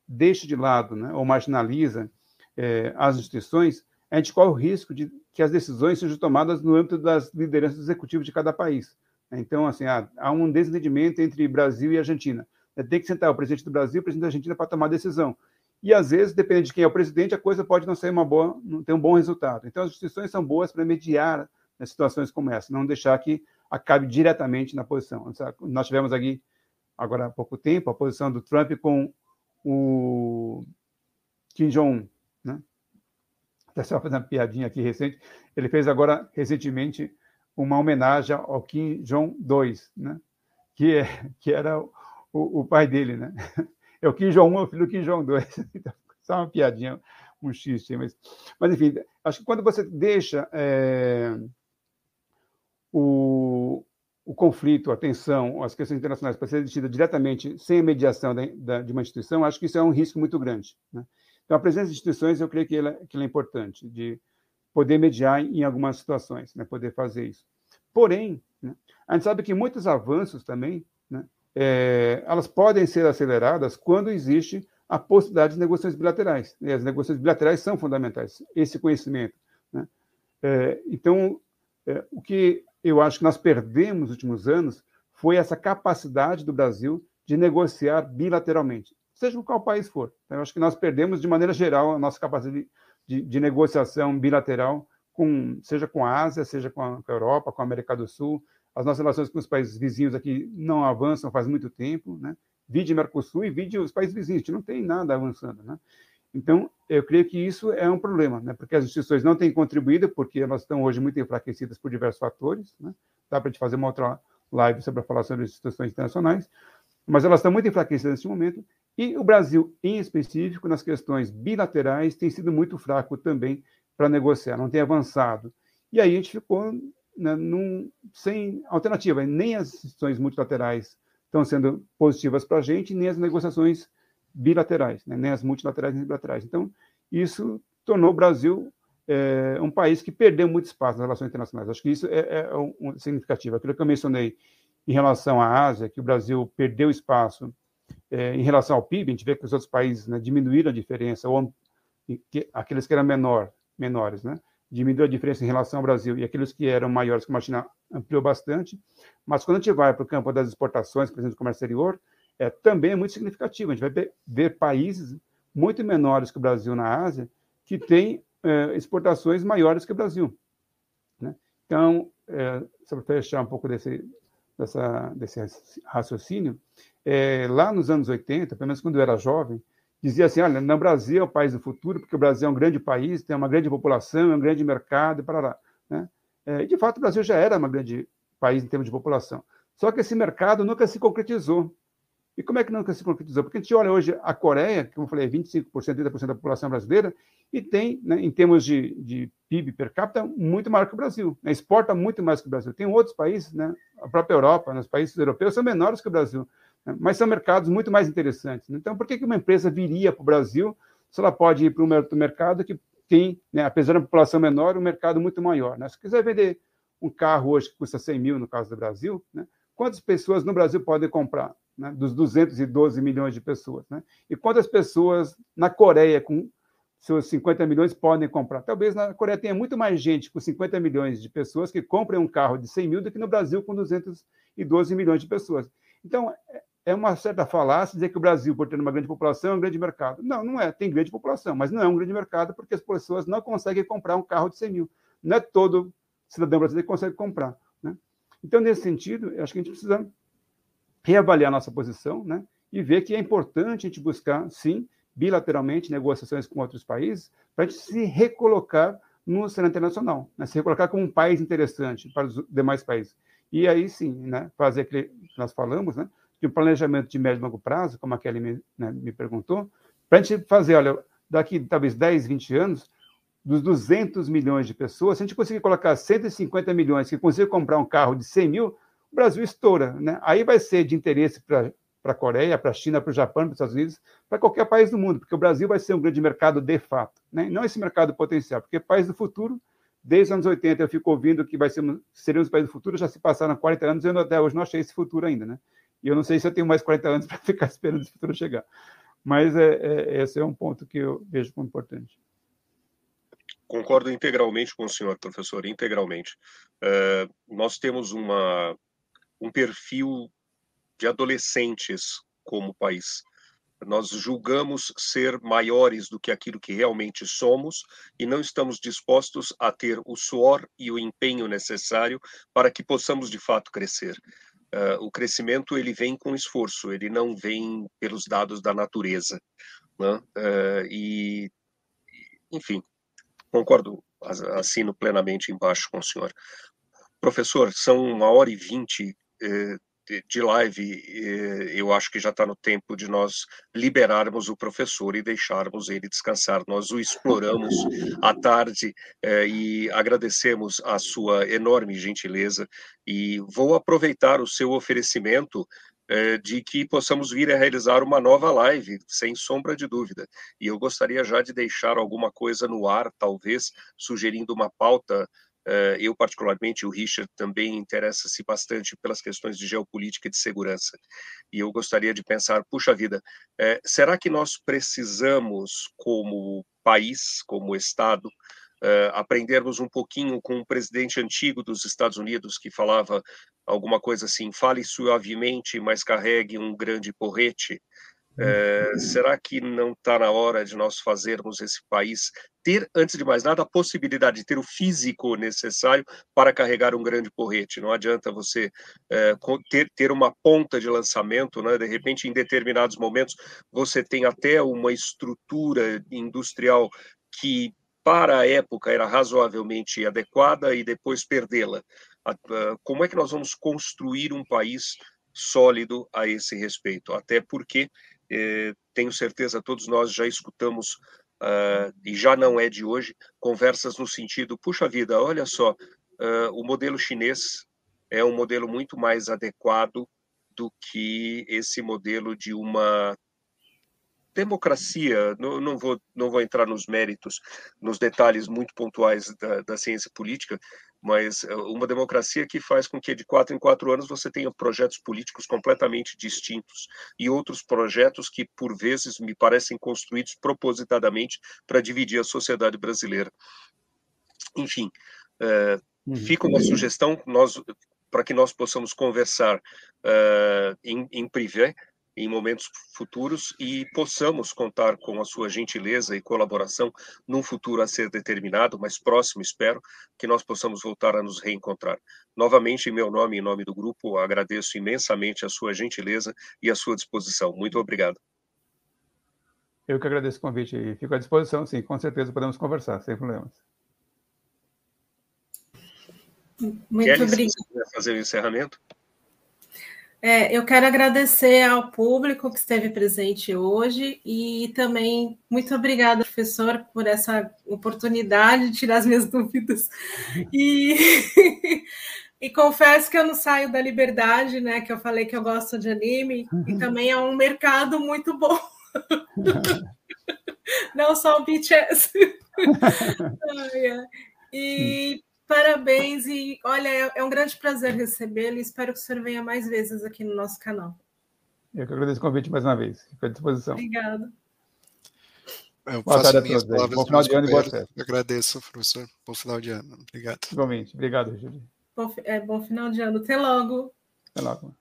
deixa de lado né, ou marginaliza é, as instituições, a gente corre o risco de que as decisões sejam tomadas no âmbito das lideranças executivas de cada país. Então, assim, há, há um desentendimento entre Brasil e Argentina. Tem que sentar o presidente do Brasil o presidente da Argentina para tomar decisão. E às vezes, dependendo de quem é o presidente, a coisa pode não ser uma boa, não ter um bom resultado. Então, as instituições são boas para mediar nas situações como essa, não deixar que acabe diretamente na posição. Nós tivemos aqui, agora há pouco tempo, a posição do Trump com o Kim Jong-un, né? Até só fazer uma piadinha aqui recente, ele fez agora, recentemente, uma homenagem ao Kim Jong-2, né? que, é, que era o, o, pai dele, né? É o Kim Jong-un, o filho do Kim Jong-2. Então, só uma piadinha, um xiste. Mas, mas, enfim, acho que quando você deixa é, o, o conflito, a tensão, as questões internacionais para ser decidida diretamente sem a mediação da, da, de uma instituição, acho que isso é um risco muito grande. Né? Então, a presença de instituições, eu creio que ela, que ela é importante, de poder mediar em algumas situações, né? poder fazer isso. Porém, né, a gente sabe que muitos avanços também, né, é, elas podem ser aceleradas quando existe a possibilidade de negociações bilaterais. E as negociações bilaterais são fundamentais, esse conhecimento. Né? É, então, é, o que eu acho que nós perdemos nos últimos anos foi essa capacidade do Brasil de negociar bilateralmente, seja qual país for. Então, eu acho que nós perdemos, de maneira geral, a nossa capacidade de, de negociação bilateral, com, seja com a Ásia, seja com a, com a, Europa, com a América do Sul. As nossas relações com os países vizinhos aqui não avançam faz muito tempo, né? Vide Mercosul e vide os países vizinhos, a gente não tem nada avançando, né? Então, eu creio que isso é um problema, né? porque as instituições não têm contribuído, porque elas estão hoje muito enfraquecidas por diversos fatores. Né? Dá para a gente fazer uma outra live sobre a falar sobre instituições internacionais, mas elas estão muito enfraquecidas nesse momento, e o Brasil, em específico, nas questões bilaterais, tem sido muito fraco também para negociar, não tem avançado. E aí a gente ficou né, num, sem alternativa, nem as instituições multilaterais estão sendo positivas para a gente, nem as negociações bilaterais, né? nem as multilaterais nem bilaterais. Então, isso tornou o Brasil é, um país que perdeu muito espaço nas relações internacionais. Acho que isso é, é um, um significativo. Aquilo que eu mencionei em relação à Ásia, que o Brasil perdeu espaço é, em relação ao PIB, a gente vê que os outros países né, diminuíram a diferença, ou que, aqueles que eram menor, menores, né, diminuiu a diferença em relação ao Brasil, e aqueles que eram maiores, como a China, ampliou bastante. Mas quando a gente vai para o campo das exportações, por exemplo, do comércio exterior, é, também é muito significativo. A gente vai ver, países muito menores que o Brasil na Ásia que têm é, exportações maiores que o Brasil. Né? Então, é, só para fechar um pouco desse, dessa, desse raciocínio, é, lá nos anos 80, pelo menos quando eu era jovem, dizia assim, olha, no Brasil é o país do futuro, porque o Brasil é um grande país, tem uma grande população, é um grande mercado, para lá. Né? É, e, de fato, o Brasil já era um grande país em termos de população. Só que esse mercado nunca se concretizou. E como é que nunca se concretizou? Porque a gente olha hoje a Coreia, que como eu falei, 25%, 30% da população brasileira, e tem, né, em termos de, de, PIB per capita, muito maior que o Brasil. Né, exporta muito mais que o Brasil. Tem outros países, né, a própria Europa, né, os países europeus são menores que o Brasil, mas são mercados muito mais interessantes. Então, por que, uma empresa viria para o Brasil se ela pode ir para um mercado que tem, né, apesar da população menor, um mercado muito maior? Né? Se quiser vender um carro hoje que custa 100 mil, no caso do Brasil, né, quantas pessoas no Brasil podem comprar? né, dos 212 milhões de pessoas. Né? E quantas pessoas na Coreia, com seus 50 milhões, podem comprar? Talvez na Coreia tenha muito mais gente com 50 milhões de pessoas que comprem um carro de 100 mil do que no Brasil com 212 milhões de pessoas. Então, é, uma certa falácia dizer que o Brasil, por ter uma grande população, é um grande mercado. Não, não é. Tem grande população, mas não é um grande mercado porque as pessoas não conseguem comprar um carro de 100 mil. Não é todo cidadão brasileiro que consegue comprar. Né? Então, nesse sentido, acho que a gente precisa reavaliar nossa posição né, e ver que é importante a gente buscar, sim, bilateralmente, negociações com outros países, para a gente se recolocar no cenário internacional, né, se recolocar como um país interessante para os demais países. E aí sim, né, fazer aquele que nós falamos, né, de um planejamento de médio e longo prazo, como a Kelly me, né, me perguntou, para a gente fazer, olha, daqui talvez 10, 20 anos, dos 200 milhões de pessoas, se a gente conseguir colocar 150 milhões que consigam comprar um carro de 100 mil, o Brasil estoura. Né? Aí vai ser de interesse para a Coreia, para a China, para o Japão, para os Estados Unidos, para qualquer país do mundo, porque o Brasil vai ser um grande mercado de fato, né? não esse mercado potencial, porque país do futuro, desde os anos 80 eu fico ouvindo que vai ser, seremos país do futuro, já se passaram 40 anos e eu até hoje não achei esse futuro ainda. Né? E eu não sei se eu tenho mais 40 anos para ficar esperando esse futuro chegar. Mas é, é, esse é um ponto que eu vejo como importante. Concordo integralmente com o senhor, professor, integralmente. Uh, nós temos uma, um perfil de adolescentes como país. Nós julgamos ser maiores do que aquilo que realmente somos e não estamos dispostos a ter o suor e o empenho necessário para que possamos de fato crescer. Uh, o crescimento ele vem com esforço, ele não vem pelos dados da natureza, né? uh, e enfim, Concordo, assino plenamente embaixo com o senhor. Professor, são uma hora e vinte eh, de live, eh, eu acho que já está no tempo de nós liberarmos o professor e deixarmos ele descansar. Nós o exploramos à tarde eh, e agradecemos a sua enorme gentileza e vou aproveitar o seu oferecimento é, de que possamos vir a realizar uma nova live, sem sombra de dúvida. E eu gostaria já de deixar alguma coisa no ar, talvez, sugerindo uma pauta. É, eu, particularmente, o Richard também interessa-se bastante pelas questões de geopolítica e de segurança. E eu gostaria de pensar: puxa vida, é, será que nós precisamos, como país, como Estado, uh, aprendermos um pouquinho com um presidente antigo dos Estados Unidos que falava alguma coisa assim: fale suavemente, mas carregue um grande porrete. Uh, será que não está na hora de nós fazermos esse país ter, antes de mais nada, a possibilidade de ter o físico necessário para carregar um grande porrete? Não adianta você uh, ter, ter uma ponta de lançamento, né? de repente, em determinados momentos, você tem até uma estrutura industrial que para a época era razoavelmente adequada e depois perdê-la. Como é que nós vamos construir um país sólido a esse respeito? Até porque tenho certeza todos nós já escutamos uh, e já não é de hoje conversas no sentido puxa vida, olha só, uh, o modelo chinês é um modelo muito mais adequado do que esse modelo de uma democracia, não, não, vou, não vou entrar nos méritos, nos detalhes muito pontuais da, da, ciência política, mas eh, uma democracia que faz com que de quatro em quatro anos você tenha projetos políticos completamente distintos e outros projetos que, por vezes, me parecem construídos propositadamente para dividir a sociedade brasileira. Enfim, é, uhum. fica uma sugestão nós para que nós possamos conversar uh, em, em privé, em momentos futuros e possamos contar com a sua gentileza e colaboração num futuro a ser determinado, mas próximo, espero, que nós possamos voltar a nos reencontrar. Novamente, em meu nome e em nome do grupo, agradeço imensamente a sua gentileza e a sua disposição. Muito obrigado. Eu que agradeço o convite e fico à disposição, sim, com certeza podemos conversar, sem problemas. Muito Kelly, obrigado. fazer o encerramento? É, eu quero agradecer ao público que esteve presente hoje e também muito obrigada, professor, por essa oportunidade de tirar as minhas dúvidas. E, e confesso que eu não saio da liberdade, né? Que eu falei que eu gosto de anime, e também é um mercado muito bom. Não só o BTS. E Parabéns e olha, é, é um grande prazer recebê-lo e espero que o senhor venha mais vezes aqui no nosso canal. Eu que agradeço o convite mais uma vez. Fico à disposição. Obrigada. Eu boa faço minhas palavras Bom final de ano e boa festa. Agradeço, professor. Bom final de ano. Obrigado. Igualmente. Obrigado, Júlio. Bom, é, bom final de ano. Até logo. Até logo.